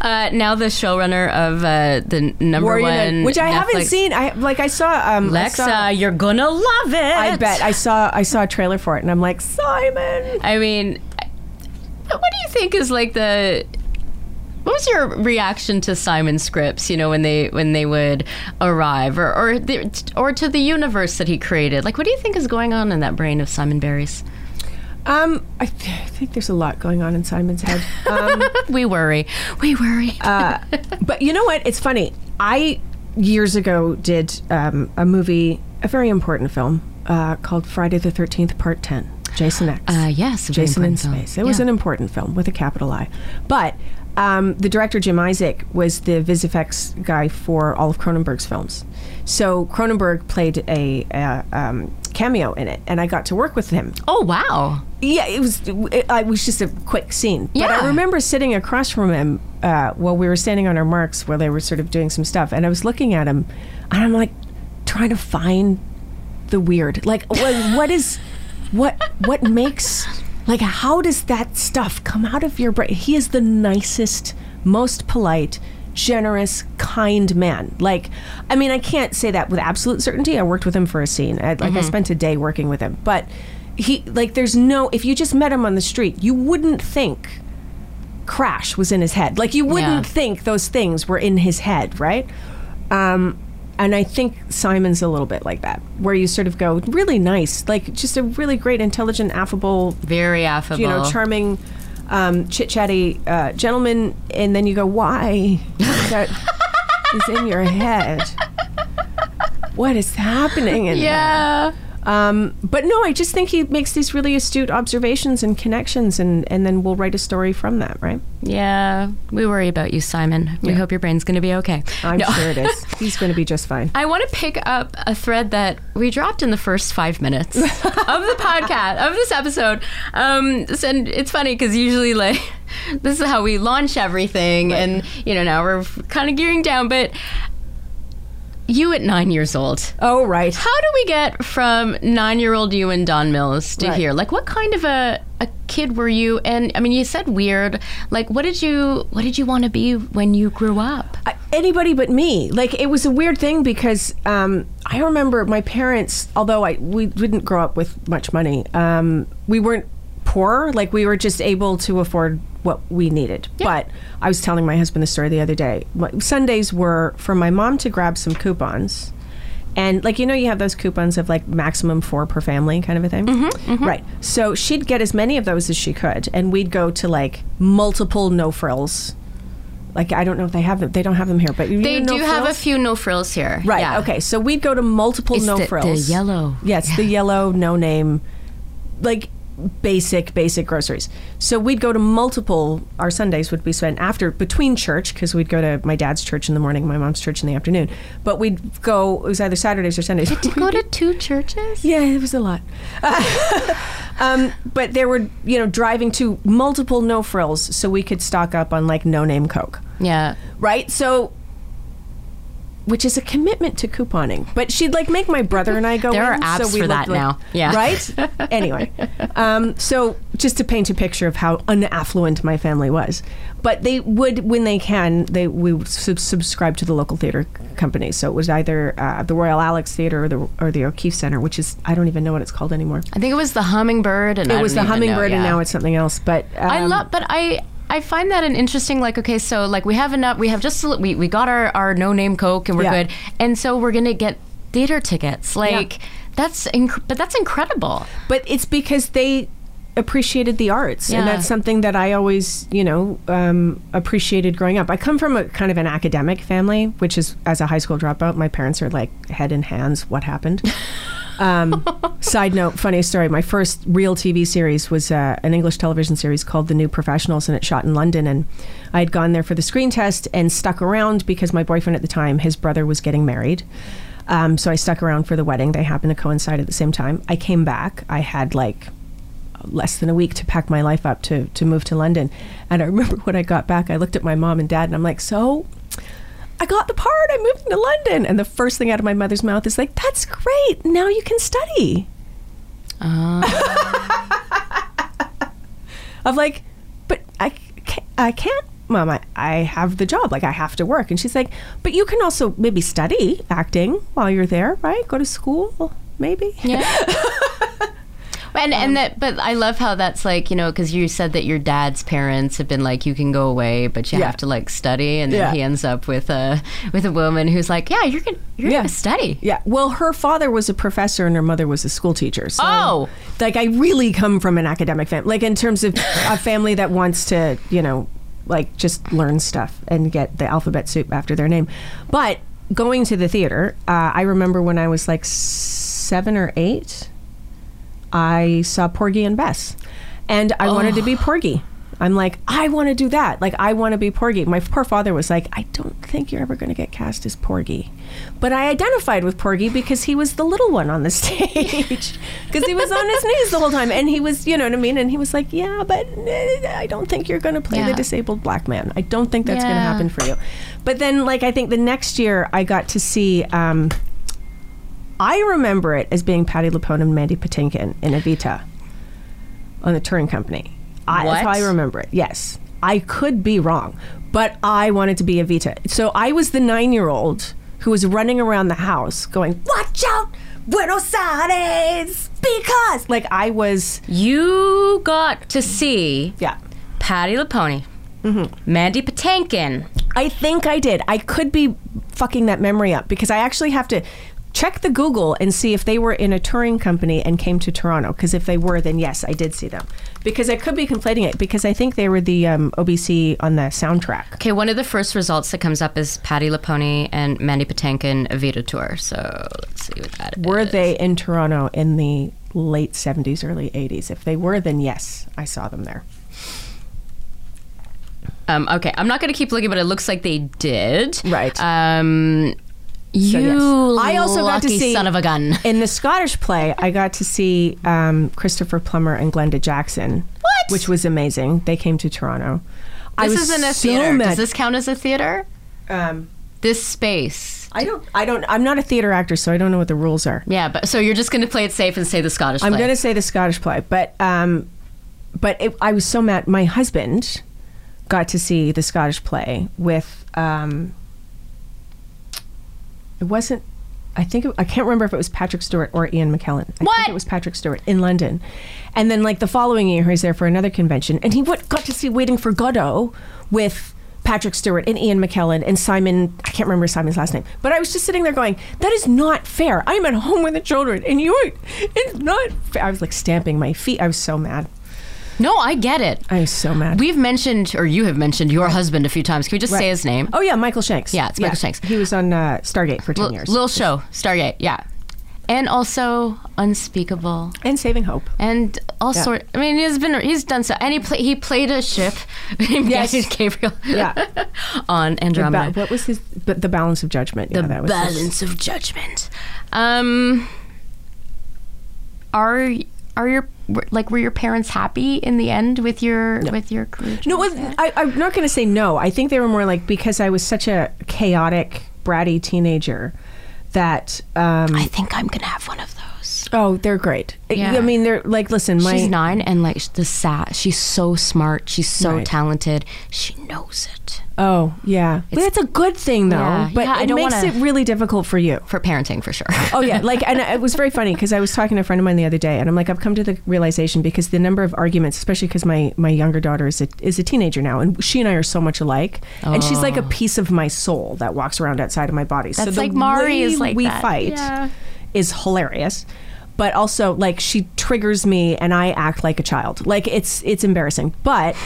uh, now the showrunner of uh, the number Warrior Nun, which I Netflix. haven't seen. I like. I saw. Um, Lexa, saw, you're gonna love it. I bet. I saw. I saw a trailer for it, and I'm like, Simon. I mean, what do you think is like the what was your reaction to Simon scripts? You know, when they when they would arrive, or or the, or to the universe that he created? Like, what do you think is going on in that brain of Simon Barry's? Um, I, th- I think there's a lot going on in Simon's head. Um, we worry, we worry. uh, but you know what? It's funny. I years ago did um, a movie, a very important film uh, called Friday the Thirteenth Part Ten. Jason X. Uh, yes, Jason in Space. It yeah. was an important film with a capital I. But um, the director Jim Isaac was the VisFX guy for all of Cronenberg's films. So Cronenberg played a, a um, cameo in it, and I got to work with him. Oh wow! Yeah, it was it, it was just a quick scene. Yeah. But I remember sitting across from him uh, while we were standing on our marks, while they were sort of doing some stuff, and I was looking at him, and I'm like trying to find the weird. Like, what, what is what what makes like, how does that stuff come out of your brain? He is the nicest, most polite, generous, kind man. Like, I mean, I can't say that with absolute certainty. I worked with him for a scene. I, like, mm-hmm. I spent a day working with him. But he, like, there's no, if you just met him on the street, you wouldn't think Crash was in his head. Like, you wouldn't yeah. think those things were in his head, right? Um, and I think Simon's a little bit like that, where you sort of go, really nice, like just a really great, intelligent, affable, very affable, you know, charming, um, chit chatty uh, gentleman, and then you go, why that is in your head? What is happening in yeah. there? Um, but no, I just think he makes these really astute observations and connections, and, and then we'll write a story from that, right? Yeah, we worry about you, Simon. We Yeah. hope your brain's going to be okay. I'm No. sure it is. He's going to be just fine. I want to pick up a thread that we dropped in the first five minutes of the podcast of this episode. Um, and it's funny because usually, like, this is how we launch everything, and you know now we're kind of gearing down. But you at nine years old, Oh, right. how do we get from nine-year-old you and Don Mills to Right. here? Like, what kind of a a kid were you? And I mean, you said weird. Like, what did you what did you want to be when you grew up? Anybody but me. Like it was a weird thing because um, I remember my parents. Although I we didn't grow up with much money, um, we weren't poor. Like we were just able to afford what we needed. But I was telling my husband the story the other day. Sundays were for my mom to grab some coupons. And like you know, you have those coupons of like maximum four per family kind of a thing, mm-hmm, mm-hmm. right? So she'd get as many of those as she could, and we'd go to like multiple no frills like I don't know if they have them. They don't have them here, but you They do no have a few no frills here. Right. Yeah. Okay. So we'd go to multiple It's no the- the frills. yellow. Yes, the yellow no name, like basic basic groceries. So we'd go to multiple. Our Sundays would be spent after between church because we'd go to my dad's church in the morning, my mom's church in the afternoon. But we'd go. It was either Saturdays or Sundays. To go to two churches? Yeah, it was a lot. um, but there were, you know, driving to multiple no frills so we could stock up on like no name Coke Yeah. right? So, which is a commitment to couponing. But she'd like make my brother and I go. There are in, apps so for that now. Yeah. right. anyway, um, so just to paint a picture of how unaffluent my family was, but they would when they can they we would sub- subscribe to the local theater company. So it was either uh, the Royal Alex Theater or the or the O'Keefe Center, which is I don't even know what it's called anymore. I think it was the hummingbird, and I It was the don't know, Hummingbird, and now it's something else. But um, I love, but I. I find that an interesting, like, okay, so like we have enough, we have just, we, we got our, our no name Coke and we're Yeah. good. And so we're going to get theater tickets. Like, that's, inc- but that's incredible. but it's because they appreciated the arts Yeah. and that's something that i always you know um, appreciated growing up i come from a kind of an academic family which is as a high school dropout my parents are like head in hands what happened um, side note funny story. My first real tv series was uh, an english television series called the new professionals and it shot in london. And i had gone there for the screen test and stuck around because my boyfriend at the time his brother was getting married. Um, so i stuck around for the wedding. They happened to coincide at the same time. I came back. I had like less than a week to pack my life up to to move to London. And I remember when I got back, I looked at my mom and dad, and I'm like, "So, I got the part. I'm moving to London." And the first thing out of my mother's mouth is like, "That's great. Now you can study." Ah. of like, but I can't, I can't, mom. I, I have the job. Like I have to work. And she's like, but you can also maybe study acting while you're there, right? Go to school, maybe. Yeah. And Um, and that, but I love how that's like you know because you said that your dad's parents have been like you can go away, but you Yeah. have to like study, and then Yeah. he ends up with a with a woman who's like, yeah, you're gonna you're Yeah. gonna study. Yeah. Well, her father was a professor and her mother was a school teacher. So, Oh. like I really come from an academic family, like in terms of a family that wants to, you know, like just learn stuff and get the alphabet soup after their name. But going to the theater, uh, I remember when I was like seven or eight, I saw Porgy and Bess, and I wanted to be Porgy. I'm like, I want to do that. Like, I want to be Porgy. My poor father was like, I don't think you're ever going to get cast as Porgy. But I identified with Porgy because he was the little one on the stage. Because he was on his knees the whole time. And he was, you know what I mean? And he was like, Yeah, but eh, I don't think you're going to play the disabled black man. I don't think that's going to happen for you. But then, like, I think the next year I got to see. Um, I remember it as being Patti LuPone and Mandy Patinkin in Evita on the touring company. I, that's how I remember it. Yes, I could be wrong, but I wanted to be Evita. So I was the nine-year-old who was running around the house going, "Watch out, Buenos Aires!" Because like I was, You got to see yeah. Patti LuPone, Mm-hmm. Mandy Patinkin. I think I did. I could be fucking that memory up because I actually have to check the Google and see if they were in a touring company and came to Toronto. Because if they were, then yes, I did see them. Because I could be conflating it because I think they were the um, OBC on the soundtrack. Okay, one of the first results that comes up is Patti LuPone and Mandy Patinkin Evita tour. So let's see what that is. Were they in Toronto in the late 70s, early 80s? If they were, then yes, I saw them there. Um, okay, I'm not going to keep looking, but it looks like they did. Right. Um, you yes. I also got to see- son of a gun. In the Scottish play, I got to see um, Christopher Plummer and Glenda Jackson. What? Which was amazing. They came to Toronto. I This isn't a so theater. mad- Does this count as a theater? um, This space. I don't. I don't. I'm not a theater actor, so I don't know what the rules are. Yeah, but so you're just going to play it safe and say the Scottish. Play. I'm going to say the Scottish play, but um, but it, I was so mad. My husband got to see the Scottish play with um, it wasn't. I think it, I can't remember if it was Patrick Stewart or Ian McKellen. I What? think it was Patrick Stewart in London, and then like the following year, he was there for another convention, and he what, got to see Waiting for Godot with. Patrick Stewart and Ian McKellen and Simon, I can't remember Simon's last name, but I was just sitting there going, that is not fair. I'm at home with the children and you, are. it's not fair. I was like stamping my feet. I was so mad. No, I get it. I'm so mad. We've mentioned, or you have mentioned, your husband a few times. Can we just Right. say his name? Oh yeah, Michael Shanks. Yeah, it's Michael Shanks. He was on uh, Stargate for ten L- years. little show, Stargate. Yeah, and also Unspeakable. and Saving Hope. and all Yeah. sort. I mean, he's been he's done so, and he play, he played a ship named Yes. Gabriel. Yeah. on The ba- Andromeda. what was his? But the balance of judgment. the yeah, that was his- balance of judgment. Um, are are your like were your parents happy in the end with your with your career? No, choice? was, I, I'm not going to say no. I think they were more like because I was such a chaotic, bratty teenager that. Um, I think I'm gonna have one of those. Oh, they're great. I- Yeah. I mean, they're like, listen, my she's nine and like the sat. She's so smart. She's so Right. talented. She knows it Oh, yeah. But that's a good thing, though. Yeah, but yeah, it makes wanna- it really difficult for you. for parenting for sure. Oh yeah, like and it was very funny because I was talking to a friend of mine the other day, and I'm like, I've come to the realization because the number of arguments, especially because my my younger daughter is a, is a teenager now, and she and I are so much alike, and she's like a oh. piece of my soul that walks around outside of my body. so Oh. That's the like Mari way is like we that. fight Yeah. is hilarious. But also, like, she triggers me, and I act like a child. Like, it's it's embarrassing. But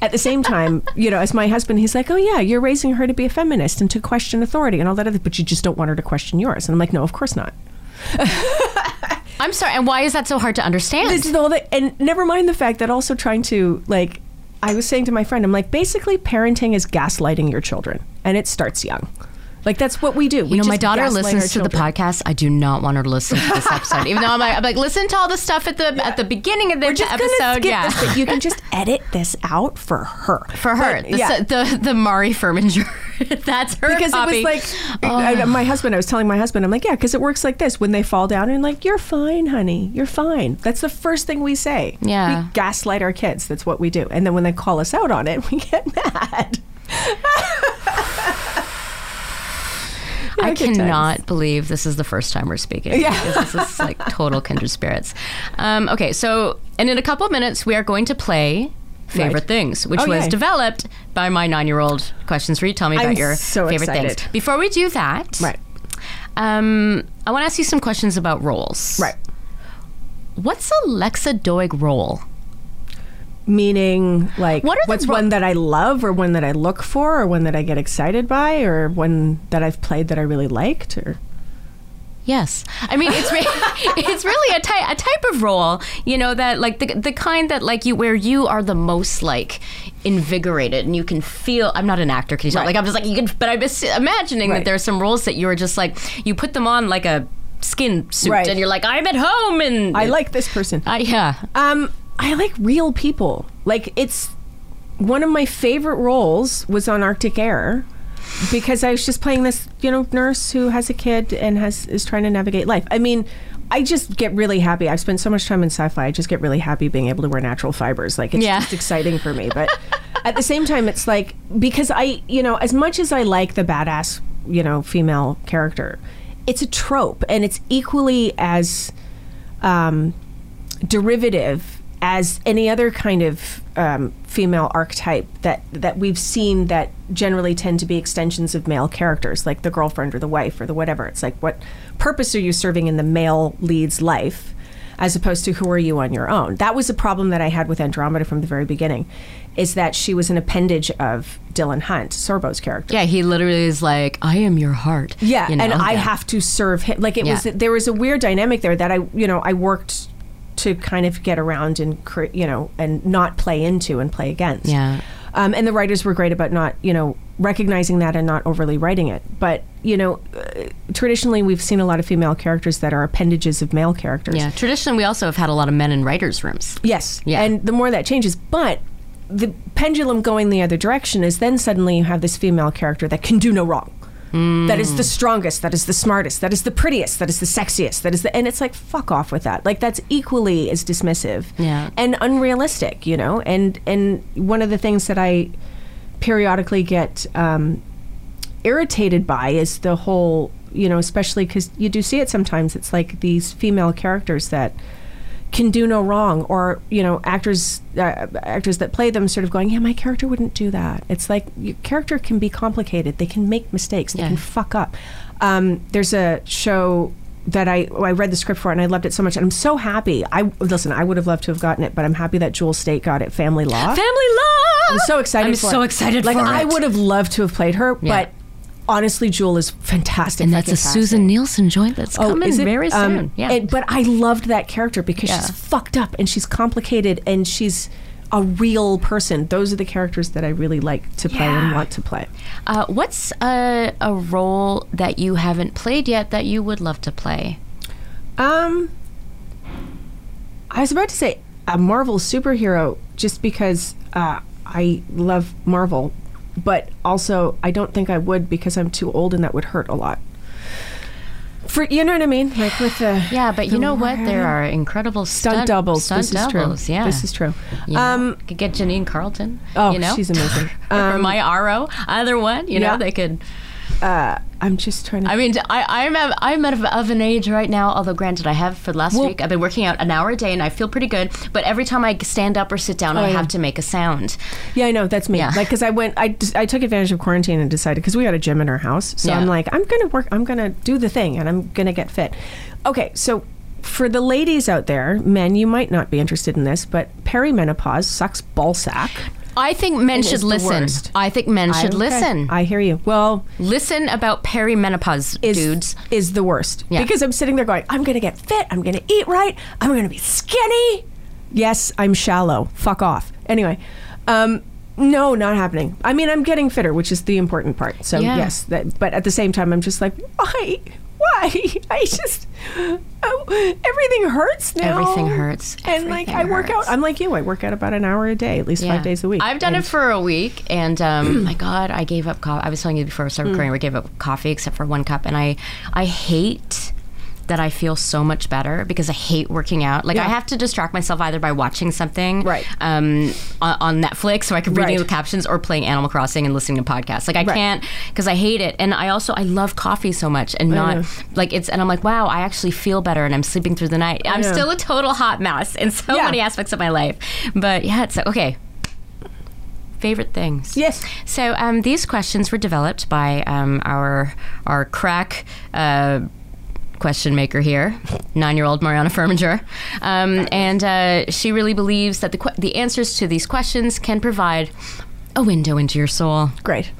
at the same time, you know, as my husband, he's like, "Oh yeah, you're raising her to be a feminist and to question authority and all that other." But you just don't want her to question yours. And I'm like, "No, of course not." I'm sorry. And why is that so hard to understand? This is all that, and never mind the fact that also trying to like, I was saying to my friend, I'm like, basically, parenting is gaslighting your children, and it starts young. Like that's what we do. You know, my daughter listens to the podcast. I do not want her to listen to this episode, even though I'm like, I'm like, listen to all the stuff at the at the beginning of the We're just episode. yeah, this, you can just edit this out for her. for her, But, the, yeah. the the Mari Furminger. That's her because copy. it was like I- my husband. I was telling my husband, I'm like, yeah, because it works like this. When they fall down, and like, you're fine, honey, you're fine. That's the first thing we say. Yeah. we gaslight our kids. That's what we do. And then when they call us out on it, we get mad. I good times. cannot believe this is the first time we're speaking. Yeah. this is like total kindred spirits. Um, okay, so and in a couple of minutes we are going to play favorite Right. things, which Oh, was yay. developed by my nine-year-old. Questions for you. Tell me about I'm your so favorite excited. things. Before we do that, Right. Um, I want to ask you some questions about roles. Right. What's a Lexa Doig role? Meaning, like, What are what's ro- one that I love, or one that I look for, or one that I get excited by, or one that I've played that I really liked, or Yes, I mean it's re- it's really a type a type of role, you know, that like the the kind that like you where you are the most like invigorated and you can feel. I'm not an actor, can you tell? Right. Like I'm just like you can, but I'm imagining that there are some roles that you're just like you put them on like a skin suit Right. and you're like I'm at home and I like this person. uh, yeah. Um, I like real people. Like it's one of my favorite roles was on Arctic Air because I was just playing this, you know, nurse who has a kid and has is trying to navigate life. I mean, I just get really happy. I've spent so much time in sci-fi. I just get really happy being able to wear natural fibers. Like it's Yeah. just exciting for me. But at the same time, it's like because I, you know, as much as I like the badass, you know, female character, it's a trope, and it's equally as um, derivative as any other kind of um, female archetype that that we've seen that generally tend to be extensions of male characters, like the girlfriend or the wife or the whatever. It's like what purpose are you serving in the male lead's life, as opposed to who are you on your own? That was a problem that I had with Andromeda from the very beginning, is that she was an appendage of Dylan Hunt, Sorbo's character. Yeah, he literally is like, I am your heart. Yeah, you know? and I Yeah. have to serve him. Like it was, there was a weird dynamic there that I, you know, I worked to kind of get around and, cre- you know, and not play into and play against. Yeah. Um, and the writers were great about not, you know, recognizing that and not overly writing it. But you know, uh, traditionally we've seen a lot of female characters that are appendages of male characters. Yeah, traditionally we also have had a lot of men in writers' rooms. Yes. Yeah. And the more that changes, but the pendulum going the other direction is then suddenly you have this female character that can do no wrong. That is the strongest, that is the smartest, that is the prettiest, that is the sexiest, that is the and it's like fuck off with that. Like that's equally as dismissive Yeah. and unrealistic, you know? And and one of the things that I periodically get um, irritated by is the whole, you know, especially because you do see it sometimes. It's like these female characters that can do no wrong, or you know, actors uh, actors that play them sort of going, yeah, my character wouldn't do that. It's like your character can be complicated. They can make mistakes. They Yeah. can fuck up. Um, there's a show that I I read the script for and I loved it so much and I'm so happy. I listen. I would have loved to have gotten it, but I'm happy that Jewel Staite got it. Family Law. Family Law. I'm so excited. I'm so it. excited Like I would have loved to have played her, Yeah. but honestly, Jewel is fantastic. and that's a Susin. Nielsen joint that's coming Oh, it? very Um, soon. yeah. and- but I loved that character because Yeah. she's fucked up and she's complicated and she's a real person. Those are the characters that I really like to play and want to play. uh, what's a, a role that you haven't played yet that you would love to play? Um, I was about to say a Marvel superhero just because uh, I love Marvel, but also I don't think I would because I'm too old and that would hurt a lot. For you know what I mean, like with the Yeah, but you know what? There are incredible stunt, stunt doubles. Stunt this doubles. is true. Yeah, this is true. You know, Um, could get Janine Carlton. oh, you know? she's amazing. or Um, Maya Aro, either one. You know, they could. Uh, I'm just trying to. I mean, I, I'm of, I'm of, of an age right now. Although, granted, I have for the last Well- week. I've been working out an hour a day, and I feel pretty good. But every time I stand up or sit down, I Oh, yeah. have to make a sound. Yeah, I know that's me. Yeah. Like, because I went, I, I took advantage of quarantine and decided because we had a gym in our house, so Yeah. I'm like, I'm gonna work, I'm gonna do the thing, and I'm gonna get fit. Okay, so for the ladies out there, men, you might not be interested in this, but perimenopause sucks ballsack. I think men should listen. I think men should listen. I hear you. Well, listen about perimenopause, is dudes. is the worst Yeah. because I'm sitting there going, I'm gonna get fit, I'm gonna eat right, I'm gonna be skinny. Yes, I'm shallow. Fuck off. Anyway, um, no, not happening. I mean, I'm getting fitter, which is the important part. So Yeah. yes, that, but at the same time, I'm just like, why, why? I just, oh, everything hurts now. Everything hurts. And like, I Everything work out. I'm like you. I work out about an hour a day, at least Yeah. five days a week. I've done And- it for a week, and um, my God, I gave up coffee. I was telling you before I started Mm. recording, I gave up coffee except for one cup, and I, I hate that I feel so much better because I hate working out. Like I have to distract myself either by watching something, Right. um, on, on Netflix, so I can read Right. the captions, or playing Animal Crossing and listening to podcasts. Like I Right. can't because I hate it, and I also I love coffee so much, and not know. like it's. And I'm like, wow, I actually feel better, and I'm sleeping through the night. I'm know. still a total hot mess in so Yeah. many aspects of my life, but yeah, it's okay favorite things. Yes. So um, these questions were developed by um, our our crack. Uh, Question maker here, nine-year-old Mariana Furminger, um, and uh, she really believes that the que- the answers to these questions can provide a window into your soul. Great.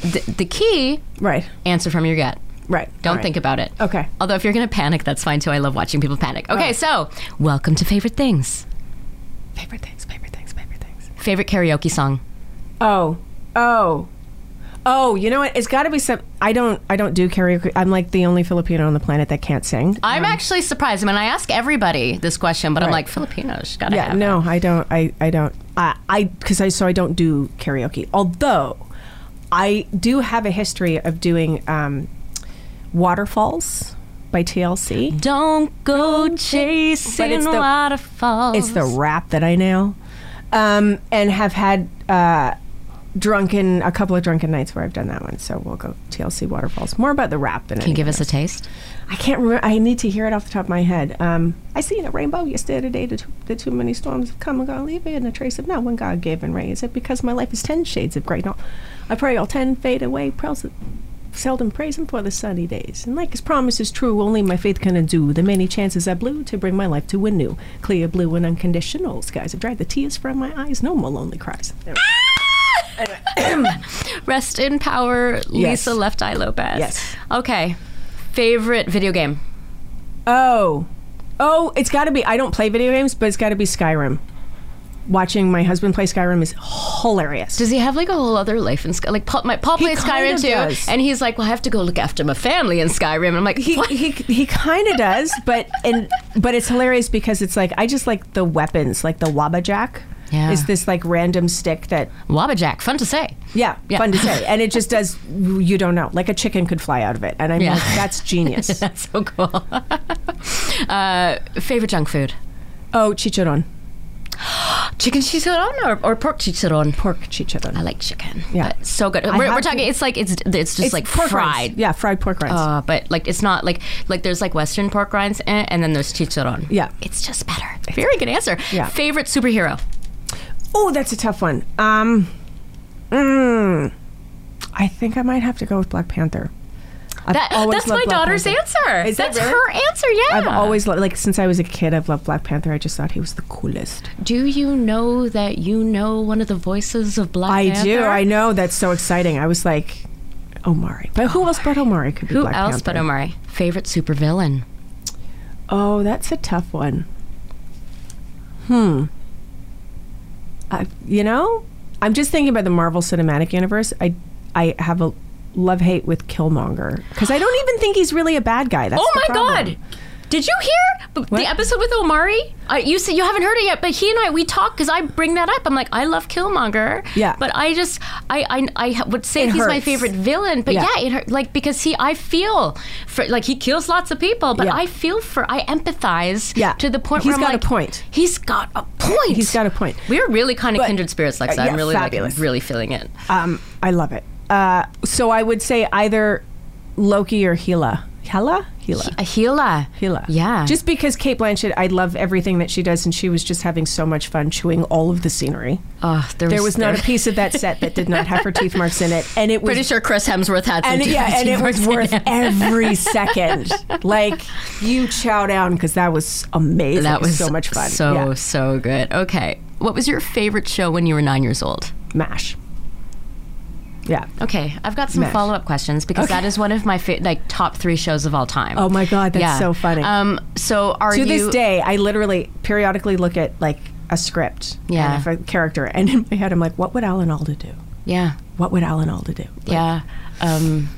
The, the key Right. answer from your gut. Right. Don't right. think about it. Okay. Although if you're gonna panic, that's fine too. I love watching people panic. Okay, right. so welcome to favorite things. Favorite things. Favorite things. Favorite things. Favorite karaoke song. Oh, oh, oh! You know what? It's got to be some. I don't. I don't do karaoke. I'm like the only Filipino on the planet that can't sing. I'm actually surprised. I mean, I ask everybody this question, but I'm like Filipinos. Gotta yeah, have no, it. I don't. I I don't. I I because I so I don't do karaoke. Although I do have a history of doing um, waterfalls by TLC. Don't go chasing it's the- waterfalls. It's the rap that I nail, um, and have had uh, drunken, a couple of drunken nights where I've done that one. So we'll go TLC Waterfalls. More about the rap than Can you give us anything a taste? I can't remember. I need to hear it off the top of my head. Um, I seen a rainbow yesterday. The too, the too many storms have come and gone, leaving a trace of now when God gave and rain. Is it because my life is ten shades of grey? No, I pray all ten fade away. Pres- seldom praise him for the sunny days. And like his promise is true, only my faith can undo the many chances I blew to bring my life to a new, clear blue and unconditional skies. have dried the tears from my eyes. No more lonely cries. Rest in power, Yes. Lisa Left Eye Lopes. Yes. Okay. Favorite video game? Oh, oh, it's got to be. I don't play video games, but it's got to be Skyrim. Watching my husband play Skyrim is hilarious. Does he have like a whole other life in Sky? Like Paul, my, Paul plays Skyrim too, does. and he's like, "Well, I have to go look after my family in Skyrim." And I'm like, he "What?" he, he kind of does, but and but it's hilarious because it's like I just like the weapons, like the Wabbajack. Yeah. Is this like random stick that Wabbajack, fun to say. yeah, Yeah. fun to say, and it just does you don't know like a chicken could fly out of it, and I'm Yeah. like that's genius. That's so cool. uh, favorite junk food? oh, chicharron, Chicken chicharron or, or pork chicharron? pork chicharron. I like chicken. Yeah. so good. We're, we're to- talking. It's like it's it's just It's like fried. rinds. Yeah, fried pork rinds. Uh, but like it's not like like there's like Western pork rinds eh, and then there's chicharron. Yeah. it's just better. Very good answer. Yeah. Favorite superhero? Oh, that's a tough one. Um, mm, I think I might have to go with Black Panther. That, that's my Black daughter's Panther. answer. Is that that's really? her answer. Yeah. I've always loved, like since I was a kid, I've loved Black Panther. I just thought he was the coolest. Do you know that you know one of the voices of Black I Panther? I do. I know. That's so exciting. I was like, Omari. But who else but Omari could be Who Black else Panther? but Omari? Favorite supervillain? Oh, that's a tough one. Hmm. I, you know, I'm just thinking about the Marvel Cinematic Universe. I, I have a love hate with Killmonger because I don't even think he's really a bad guy. That's oh my god! Did you hear What? the episode with Omari? Uh, you said you haven't heard it yet, but he and I we talk because I bring that up. I'm like, I love Killmonger. Yeah. But I just I I, I would say It he's my favorite villain. But yeah, Yeah. it hurt, like because he I feel for like he kills lots of people, but Yeah. I feel for I empathize. Yeah. To the point He's where I'm got a point. He's got a point. He's got a point. We're really kind of But- kindred spirits, Lexa. uh, I'm really fabulous. like really feeling it. Um, I love it. Uh, so I would say either Loki or Hela. Hela? Hela. A Gila. Hela. Yeah. Just because Cate Blanchett, I love everything that she does, and she was just having so much fun chewing all of the scenery. Oh, there, There was not a piece of that set that did not have her teeth marks in it, and it was Pretty sure Chris Hemsworth had some. and it- yeah, and it was worth every second. Like you chow down because that was amazing. That was so much fun. So Yeah. so good. Okay, what was your favorite show when you were nine years old? Mash. Yeah. Okay, I've got some Mash. follow up questions because Okay. that is one of my fa- like top three shows of all time. Oh my God, that's so funny. Um, so are to you? this day, I literally periodically look at like a script, Yeah. and a character, and in my head, I'm like, what would Alan Alda do? yeah, What would Alan Alda do? Like, yeah. Um,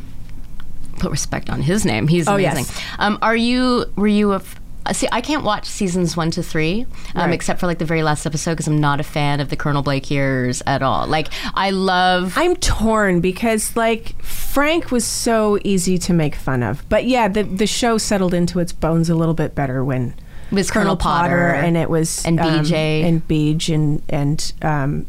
put respect on his name. He's Oh, amazing. yes. Um, are you? Were you a? f- See, I can't watch seasons one to three, um, Right. except for like the very last episode because I'm not a fan of the Colonel Blake years at all. Like, I love I'm torn because like Frank was so easy to make fun of, but yeah, the the show settled into its bones a little bit better when It was Colonel Potter and it was and um, BJ. and Beej and and um,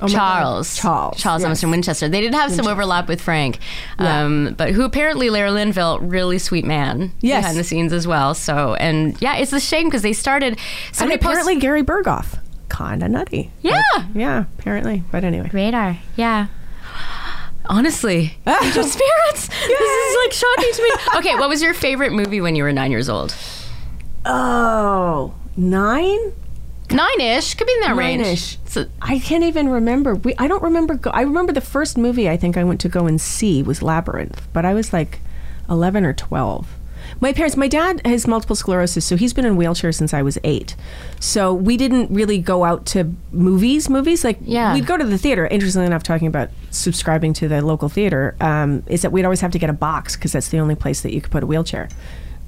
oh Charles. Charles, Charles yes. Emerson Winchester. They did have some overlap with Frank, Yeah. um, but who apparently Larry Linville, really sweet man Yes. behind the scenes as well. So, and yeah, it's a shame because they started. And apparently post- Gary Burghoff, kind of nutty. Yeah. yeah, apparently. But anyway, radar. Yeah. Honestly, Angel spirits. This is like shocking to me. Okay, what was your favorite movie when you were nine years old? oh nine. Nine ish. Could be in that range. I can't even remember. We, I don't remember. Go, I remember the first movie I think I went to go and see was Labyrinth, but I was like eleven or twelve. My parents, my dad has multiple sclerosis, so he's been in a wheelchair since I was eight. So we didn't really go out to movies. Movies like Yeah. we'd go to the theater. Interestingly enough, talking about subscribing to the local theater, um, is that we'd always have to get a box because that's the only place that you could put a wheelchair.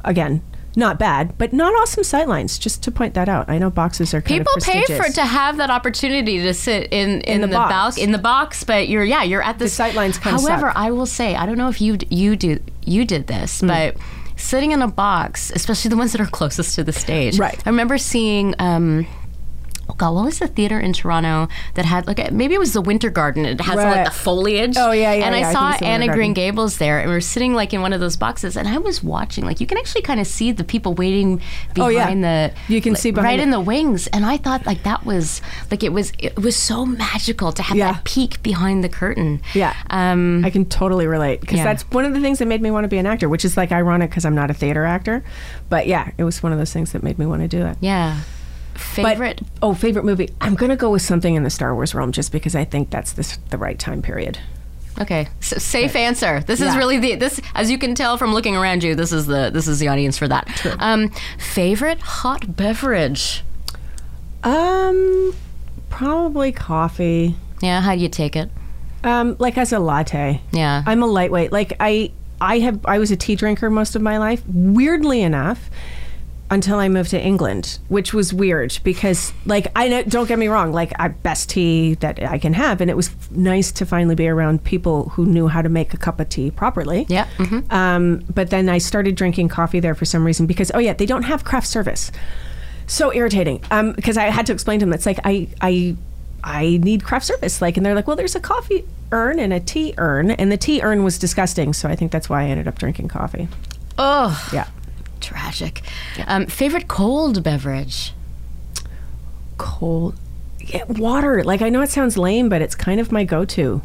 Again, not bad, but not awesome sightlines. Just to point that out, I know boxes are kind People pay for to have that opportunity to sit in in, the the, box. in the box, but you're yeah you're at the, The sightlines However, suck. I will say I don't know if you you do you did this, Hmm. but sitting in a box, especially the ones that are closest to the stage. Right. I remember seeing. Um, God, what was the theater in Toronto that had like maybe it was the Winter Garden. It has Right. like the foliage. Oh, yeah, yeah, And yeah, I I saw Anne of Green Gables there, and we were sitting like in one of those boxes, and I was watching. Like you can actually kind of see the people waiting behind Oh, yeah. the. You can like, see behind right it. in the wings, and I thought like that was like it was it was so magical to have Yeah. that peek behind the curtain. Yeah. Um, I can totally relate because Yeah. that's one of the things that made me want to be an actor, which is like ironic because I'm not a theater actor. But yeah, it was one of those things that made me want to do it. yeah. But- Favorite. oh, favorite movie. I'm going to go with something in the Star Wars realm just because I think that's the, the right time period. Okay, S safe answer. This is really the this, as you can tell from looking around you. This is the this is the audience for that. Um, favorite hot beverage. Um, probably coffee. Yeah, how do you take it? Um, like as a latte. Yeah. I'm a lightweight. Like I, I have. I was a tea drinker most of my life. Weirdly enough, until I moved to England, which was weird because, like, I know, don't get me wrong. Like, I best tea that I can have, and it was nice to finally be around people who knew how to make a cup of tea properly. Yeah, mhm. Um, but then I started drinking coffee there for some reason because, oh yeah, they don't have craft service. So irritating. Um, because I had to explain to them, it's like I, I, I need craft service. Like, and they're like, well, there's a coffee urn and a tea urn, and the tea urn was disgusting. So I think that's why I ended up drinking coffee. Oh, Yeah. Tragic. Um, favorite cold beverage. Cold. Yeah, water. Like, I know it sounds lame, but it's kind of my go-to.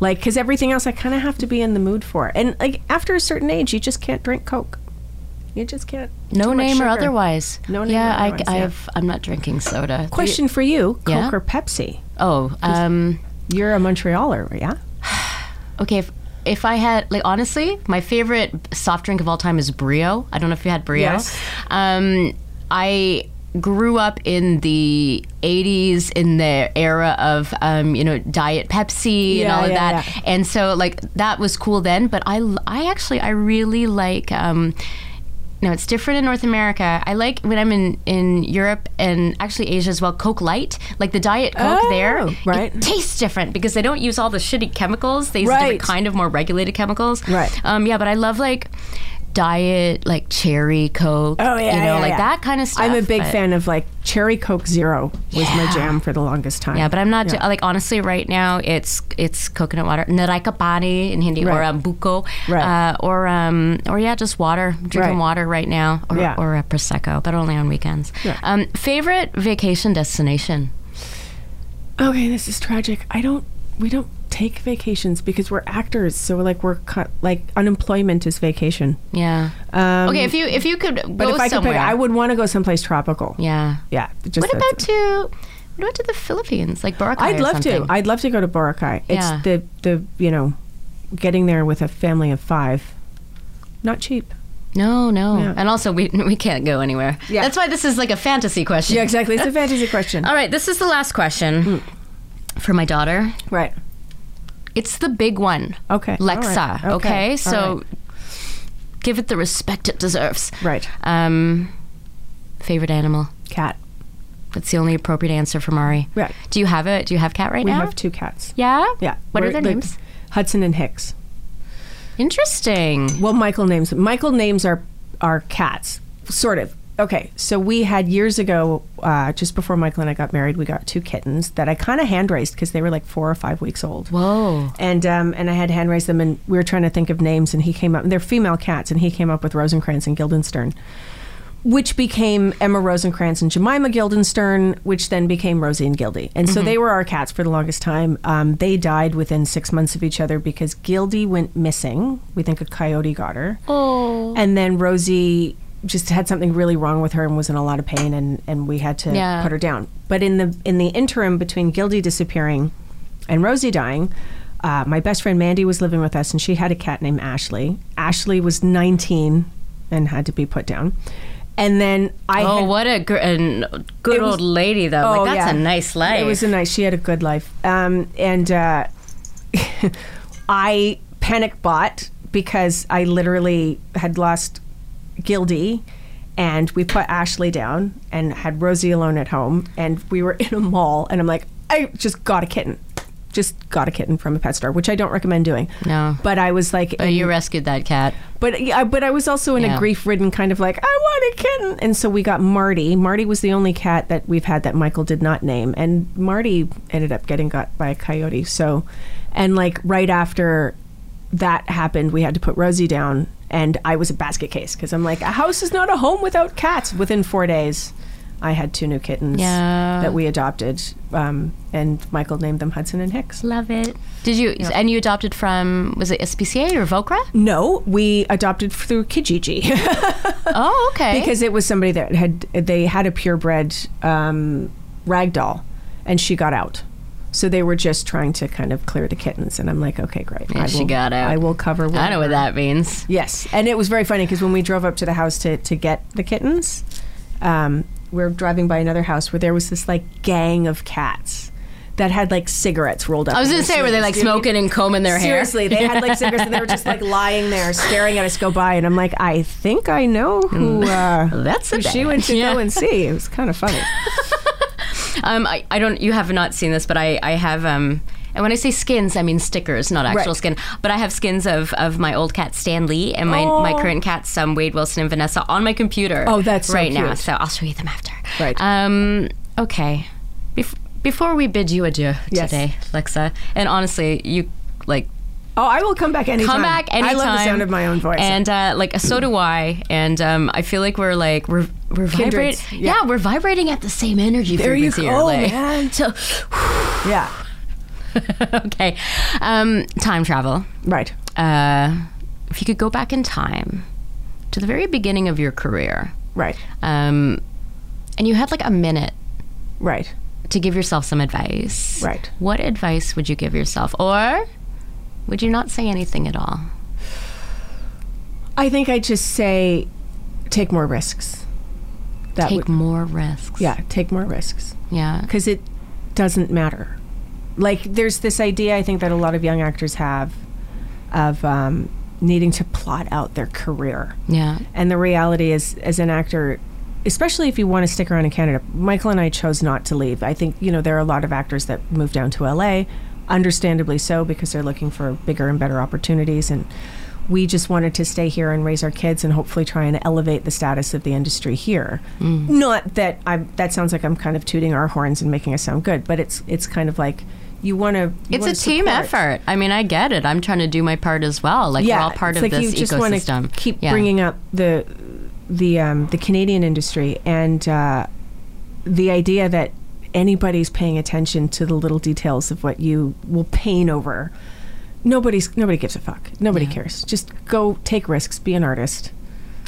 Like, because everything else I kind of have to be in the mood for. And like after a certain age, you just can't drink Coke. You just can't. No name or otherwise. No name yeah, or otherwise, I, yeah. I've, I'm not drinking soda. Question for you: Coke Yeah? or Pepsi? Oh, um, You're a Montrealer, yeah? okay. If, if I had, like, honestly, my favorite soft drink of all time is Brio. I don't know if you had Brio. Yes. Um, I grew up in the 80s in the era of um, you know diet pepsi and all of yeah, that yeah. and so like that was cool then but i i actually i really like um no, it's different in North America. I like when I'm in, in Europe and actually Asia as well, Coke Light. Like the Diet Coke Oh, there, right. it tastes different because they don't use all the shitty chemicals. They use a different kind of more regulated chemicals. Right. Um, yeah, but I love like diet, like cherry Coke. Oh, yeah, You know, yeah, like yeah. that kind of stuff. I'm a big but- fan of like cherry Coke Zero was my jam for the longest time. Yeah, but I'm not Yeah. like honestly right now it's it's coconut water, naraika pani in Hindi or Right. um, buko, Right. uh, or um, or yeah, just water, drinking Right. water right now, or Yeah. or a prosecco, but only on weekends. Yeah. Um, favorite vacation destination? Okay, this is tragic. I don't. We don't take vacations because we're actors. So like we're cut. Like unemployment is vacation. Yeah. Um, okay, if you if you could but if I could somewhere, pick, I would want to go someplace tropical. Yeah. Yeah. Just What about to what about to the Philippines, like Boracay? I'd love to. I'd love to go to Boracay. yeah. It's the the you know, getting there with a family of five, not cheap. No, no, Yeah. and also we we can't go anywhere. Yeah. That's why this is like a fantasy question. Yeah, exactly. It's a fantasy question. All right, this is the last question Hmm. for my daughter. Right. It's the big one. Okay. Lexa. right. Okay. Okay. So right. give it the respect it deserves. Right. Um, favorite animal? Cat. That's the only appropriate answer for Mari. Right. Do you have a Do you have cat right We now? We have two cats. Yeah. Yeah. What are We're- their the- names? Hudson and Hicks. Interesting. Well, Michael names Michael names our our cats, sort of. Okay, so we had years ago, uh, just before Michael and I got married, we got two kittens that I kind of hand raised because they were like four or five weeks old. Whoa. And um, and I had hand raised them, and we were trying to think of names, and he came up. And they're female cats, and he came up with Rosencrantz and Guildenstern, which became Emma Rosencrantz and Jemima Guildenstern, which then became Rosie and Gildy. And so they were our cats for the longest time. Um, they died within six months of each other because Gildy went missing. We think a coyote got her. Oh. And then Rosie just had something really wrong with her and was in a lot of pain and, and we had to Yeah. put her down. But in the in the interim between Gildy disappearing and Rosie dying, uh, my best friend Mandy was living with us and she had a cat named Ashley. Ashley was 19 and had to be put down. And then I oh, had, what a gr- good was- old lady though. Oh, like that's yeah. a nice life. It was a nice. She had a good life. Um, and uh, I panic bought because I literally had lost Gildy, and we put Ashley down and had Rosie alone at home, and we were in a mall, and I'm like, I just got a kitten. just got a kitten from a pet store, which I don't recommend doing. No. But I was like, But you rescued that cat. but yeah, but I was also in Yeah. a grief-ridden kind of like, I want a kitten, and so we got Marty. Marty was the only cat that we've had that Michael did not name, and Marty ended up getting got by a coyote. So, and like right after that happened, we had to put Rosie down, and I was a basket case because I'm like, a house is not a home without cats. Within four days, I had two new kittens Yeah. that we adopted, um, and Michael named them Hudson and Hicks. Love it. Did you? And you adopted from was it SPCA or VOKRA? No, we adopted through Kijiji. Oh, okay. because it was somebody that had they had a purebred um, ragdoll, and she got out. So they were just trying to kind of clear the kittens, and I'm like, okay, great. Yeah, I she will, got out. I will cover. I know what that means. Yes, and it was very funny because when we drove up to the house to to get the kittens, um, we are driving by another house where there was this like gang of cats that had like cigarettes rolled up. I was gonna say, were they like Do you know what I mean? smoking and combing their hair? Seriously, they had like cigarettes and they were just like lying there staring at us go by, and I'm like, I think I know who. Uh, That's who she bad- went to yeah. go and see. It was kind of funny. Um, I, I don't. You have not seen this, but I, I have. Um, and when I say skins, I mean stickers, not actual Right. skin. But I have skins of, of my old cat Stan Lee and my, my Oh. current cats, um, Wade Wilson and Vanessa, on my computer. Oh, that's so right now. So I'll show you them after. Right. Um. Okay. Bef- before we bid you adieu Yes. today, Lexa, and honestly, you like Oh, I will come back anytime. come back anytime. I love the sound of my own voice. And uh, like so do I. And um, I feel like we're like we're we're vibrating. yeah. Yeah. we're vibrating at the same energy there you go, like- man. So Yeah, okay, um, time travel. right. Uh, if you could go back in time to the very beginning of your career, Right, um, and you had like a minute right. to give yourself some advice, Right. What advice would you give yourself, or would you not say anything at all? I think I'd just say, take more risks. That Take would, more risks. yeah, take more risks yeah. because it doesn't matter. Like, there's this idea I think that a lot of young actors have of um, needing to plot out their career. Yeah. And the reality is, as an actor, especially if you want to stick around in Canada, Michael and I chose not to leave. I think, you know, there are a lot of actors that move down to LA, understandably so, because they're looking for bigger and better opportunities. And we just wanted to stay here and raise our kids and hopefully try and elevate the status of the industry here. Not that I that sounds like I'm kind of tooting our horns and making us sound good, but it's it's kind of like you want to. It's a team effort. I mean, I get it. I'm trying to do my part as well. Like we're all part of like this you just ecosystem. want to keep Yeah. bringing up the the um, the Canadian industry and uh, the idea that anybody's paying attention to the little details of what you will pain over. Nobody's nobody gives a fuck. Nobody Yeah. cares. Just go take risks. Be an artist.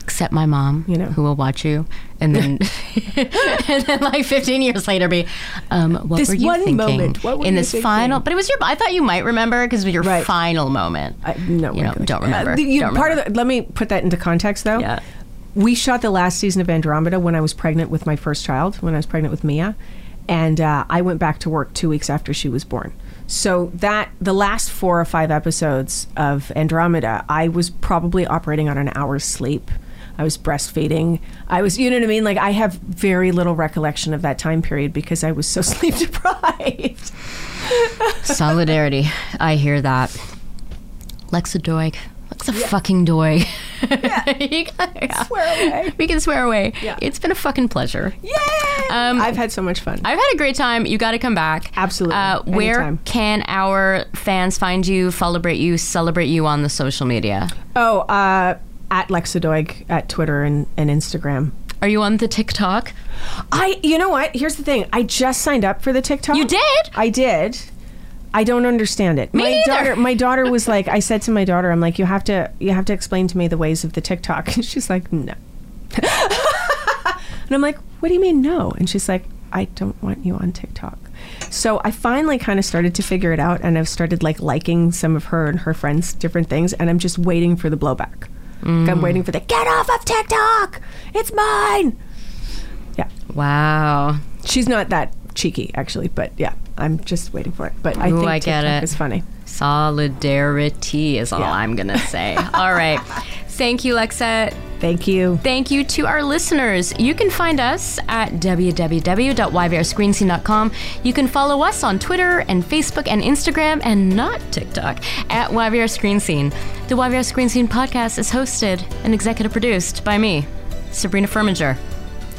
except my mom, You know. who will watch you, and then and then like 15 years later, be, um, what This were you one thinking moment, what were in this thinking? final? But it was your. I thought you might remember because it was your Right. final moment. I, no, You know, don't remember. Uh, you- Don't part remember. of the, let me put that into context though. Yeah. we shot the last season of Andromeda when I was pregnant with my first child, when I was pregnant with Mia, and uh, I went back to work two weeks after she was born. So that the last four or five episodes of Andromeda, I was probably operating on an hour's sleep. I was breastfeeding. I was, you know what I mean? Like I have very little recollection of that time period because I was so sleep deprived. Solidarity. I hear that. Lexa Doig. Lexa fucking Doig. You can- Swear away. We can swear away. Yeah. It's been a fucking pleasure. Yay! Um, I've had so much fun. I've had a great time. You got to come back. Absolutely. Uh, where Anytime. can our fans find you, celebrate you, celebrate you on the social media? oh, uh, at Lexadoig at Twitter and, and Instagram. Are you on the TikTok? I, you know what? Here's the thing. I just signed up for the TikTok. You did? I did. I don't understand it. Me my neither. daughter, my daughter was like, I said to my daughter, I'm like, you have to, you have to explain to me the ways of the TikTok. And she's like, no. and I'm like, what do you mean no? And she's like, I don't want you on TikTok. So I finally kind of started to figure it out, and I've started like liking some of her and her friends' different things, and I'm just waiting for the blowback. Like, I'm waiting for the get off of TikTok. It's mine. Yeah. Wow. She's not that cheeky, actually, but yeah, I'm just waiting for it. But I Ooh, think I get TikTok it. is funny. Solidarity is all Yeah. I'm going to say. all right. Thank you, Lexa. Thank you. Thank you to our listeners. You can find us at www.yvrscreenscene.com. You can follow us on Twitter and Facebook and Instagram and not TikTok at YVR Screen Scene. The YVR Screen Scene podcast is hosted and executive produced by me, Sabrina Furminger.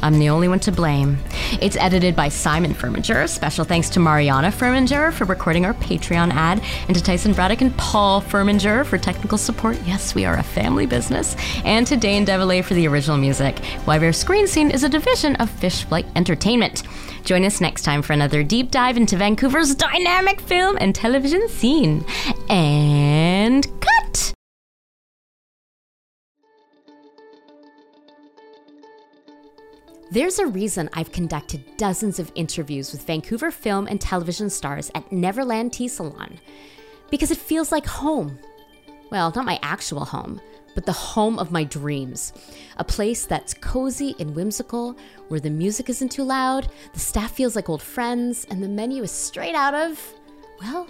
I'm the only one to blame. It's edited by Simon Furminger. Special thanks to Mariana Furminger for recording our Patreon ad, and to Tyson Braddock and Paul Furminger for technical support. Yes, we are a family business. And to Dane Devilay for the original music. YVR Screen Scene is a division of Fish Flight Entertainment. Join us next time for another deep dive into Vancouver's dynamic film and television scene. And cut! There's a reason I've conducted dozens of interviews with Vancouver film and television stars at Neverland Tea Salon. Because it feels like home. Well, not my actual home, but the home of my dreams. A place that's cozy and whimsical, where the music isn't too loud, the staff feels like old friends, and the menu is straight out of, well,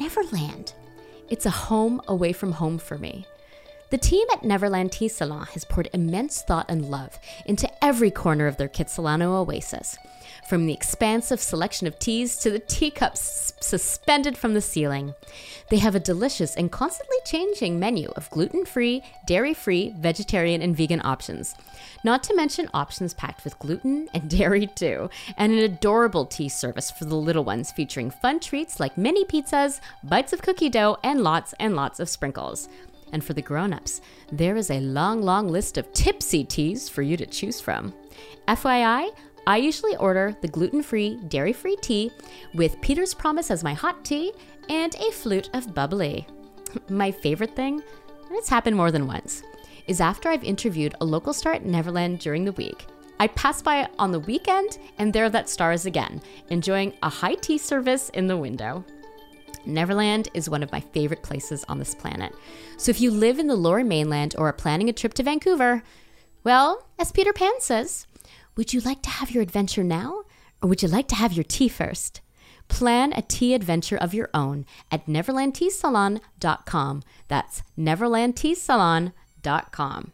Neverland. It's a home away from home for me. The team at Neverland Tea Salon has poured immense thought and love into every corner of their Kitsilano oasis. From the expansive selection of teas to the teacups suspended from the ceiling. They have a delicious and constantly changing menu of gluten free, dairy free, vegetarian, and vegan options. Not to mention options packed with gluten and dairy too, and an adorable tea service for the little ones featuring fun treats like mini pizzas, bites of cookie dough, and lots and lots of sprinkles. And for the grown-ups, there is a long, long list of tipsy teas for you to choose from. FYI, I usually order the gluten-free, dairy-free tea with Peter's Promise as my hot tea and a flute of bubbly. my favorite thing, and it's happened more than once, is after I've interviewed a local star at Neverland during the week. I pass by on the weekend, and there that star is again, enjoying a high tea service in the window. Neverland is one of my favorite places on this planet. So if you live in the lower mainland or are planning a trip to Vancouver, well, as Peter Pan says, would you like to have your adventure now or would you like to have your tea first? Plan a tea adventure of your own at neverlandteasalon.com. That's neverlandteasalon.com.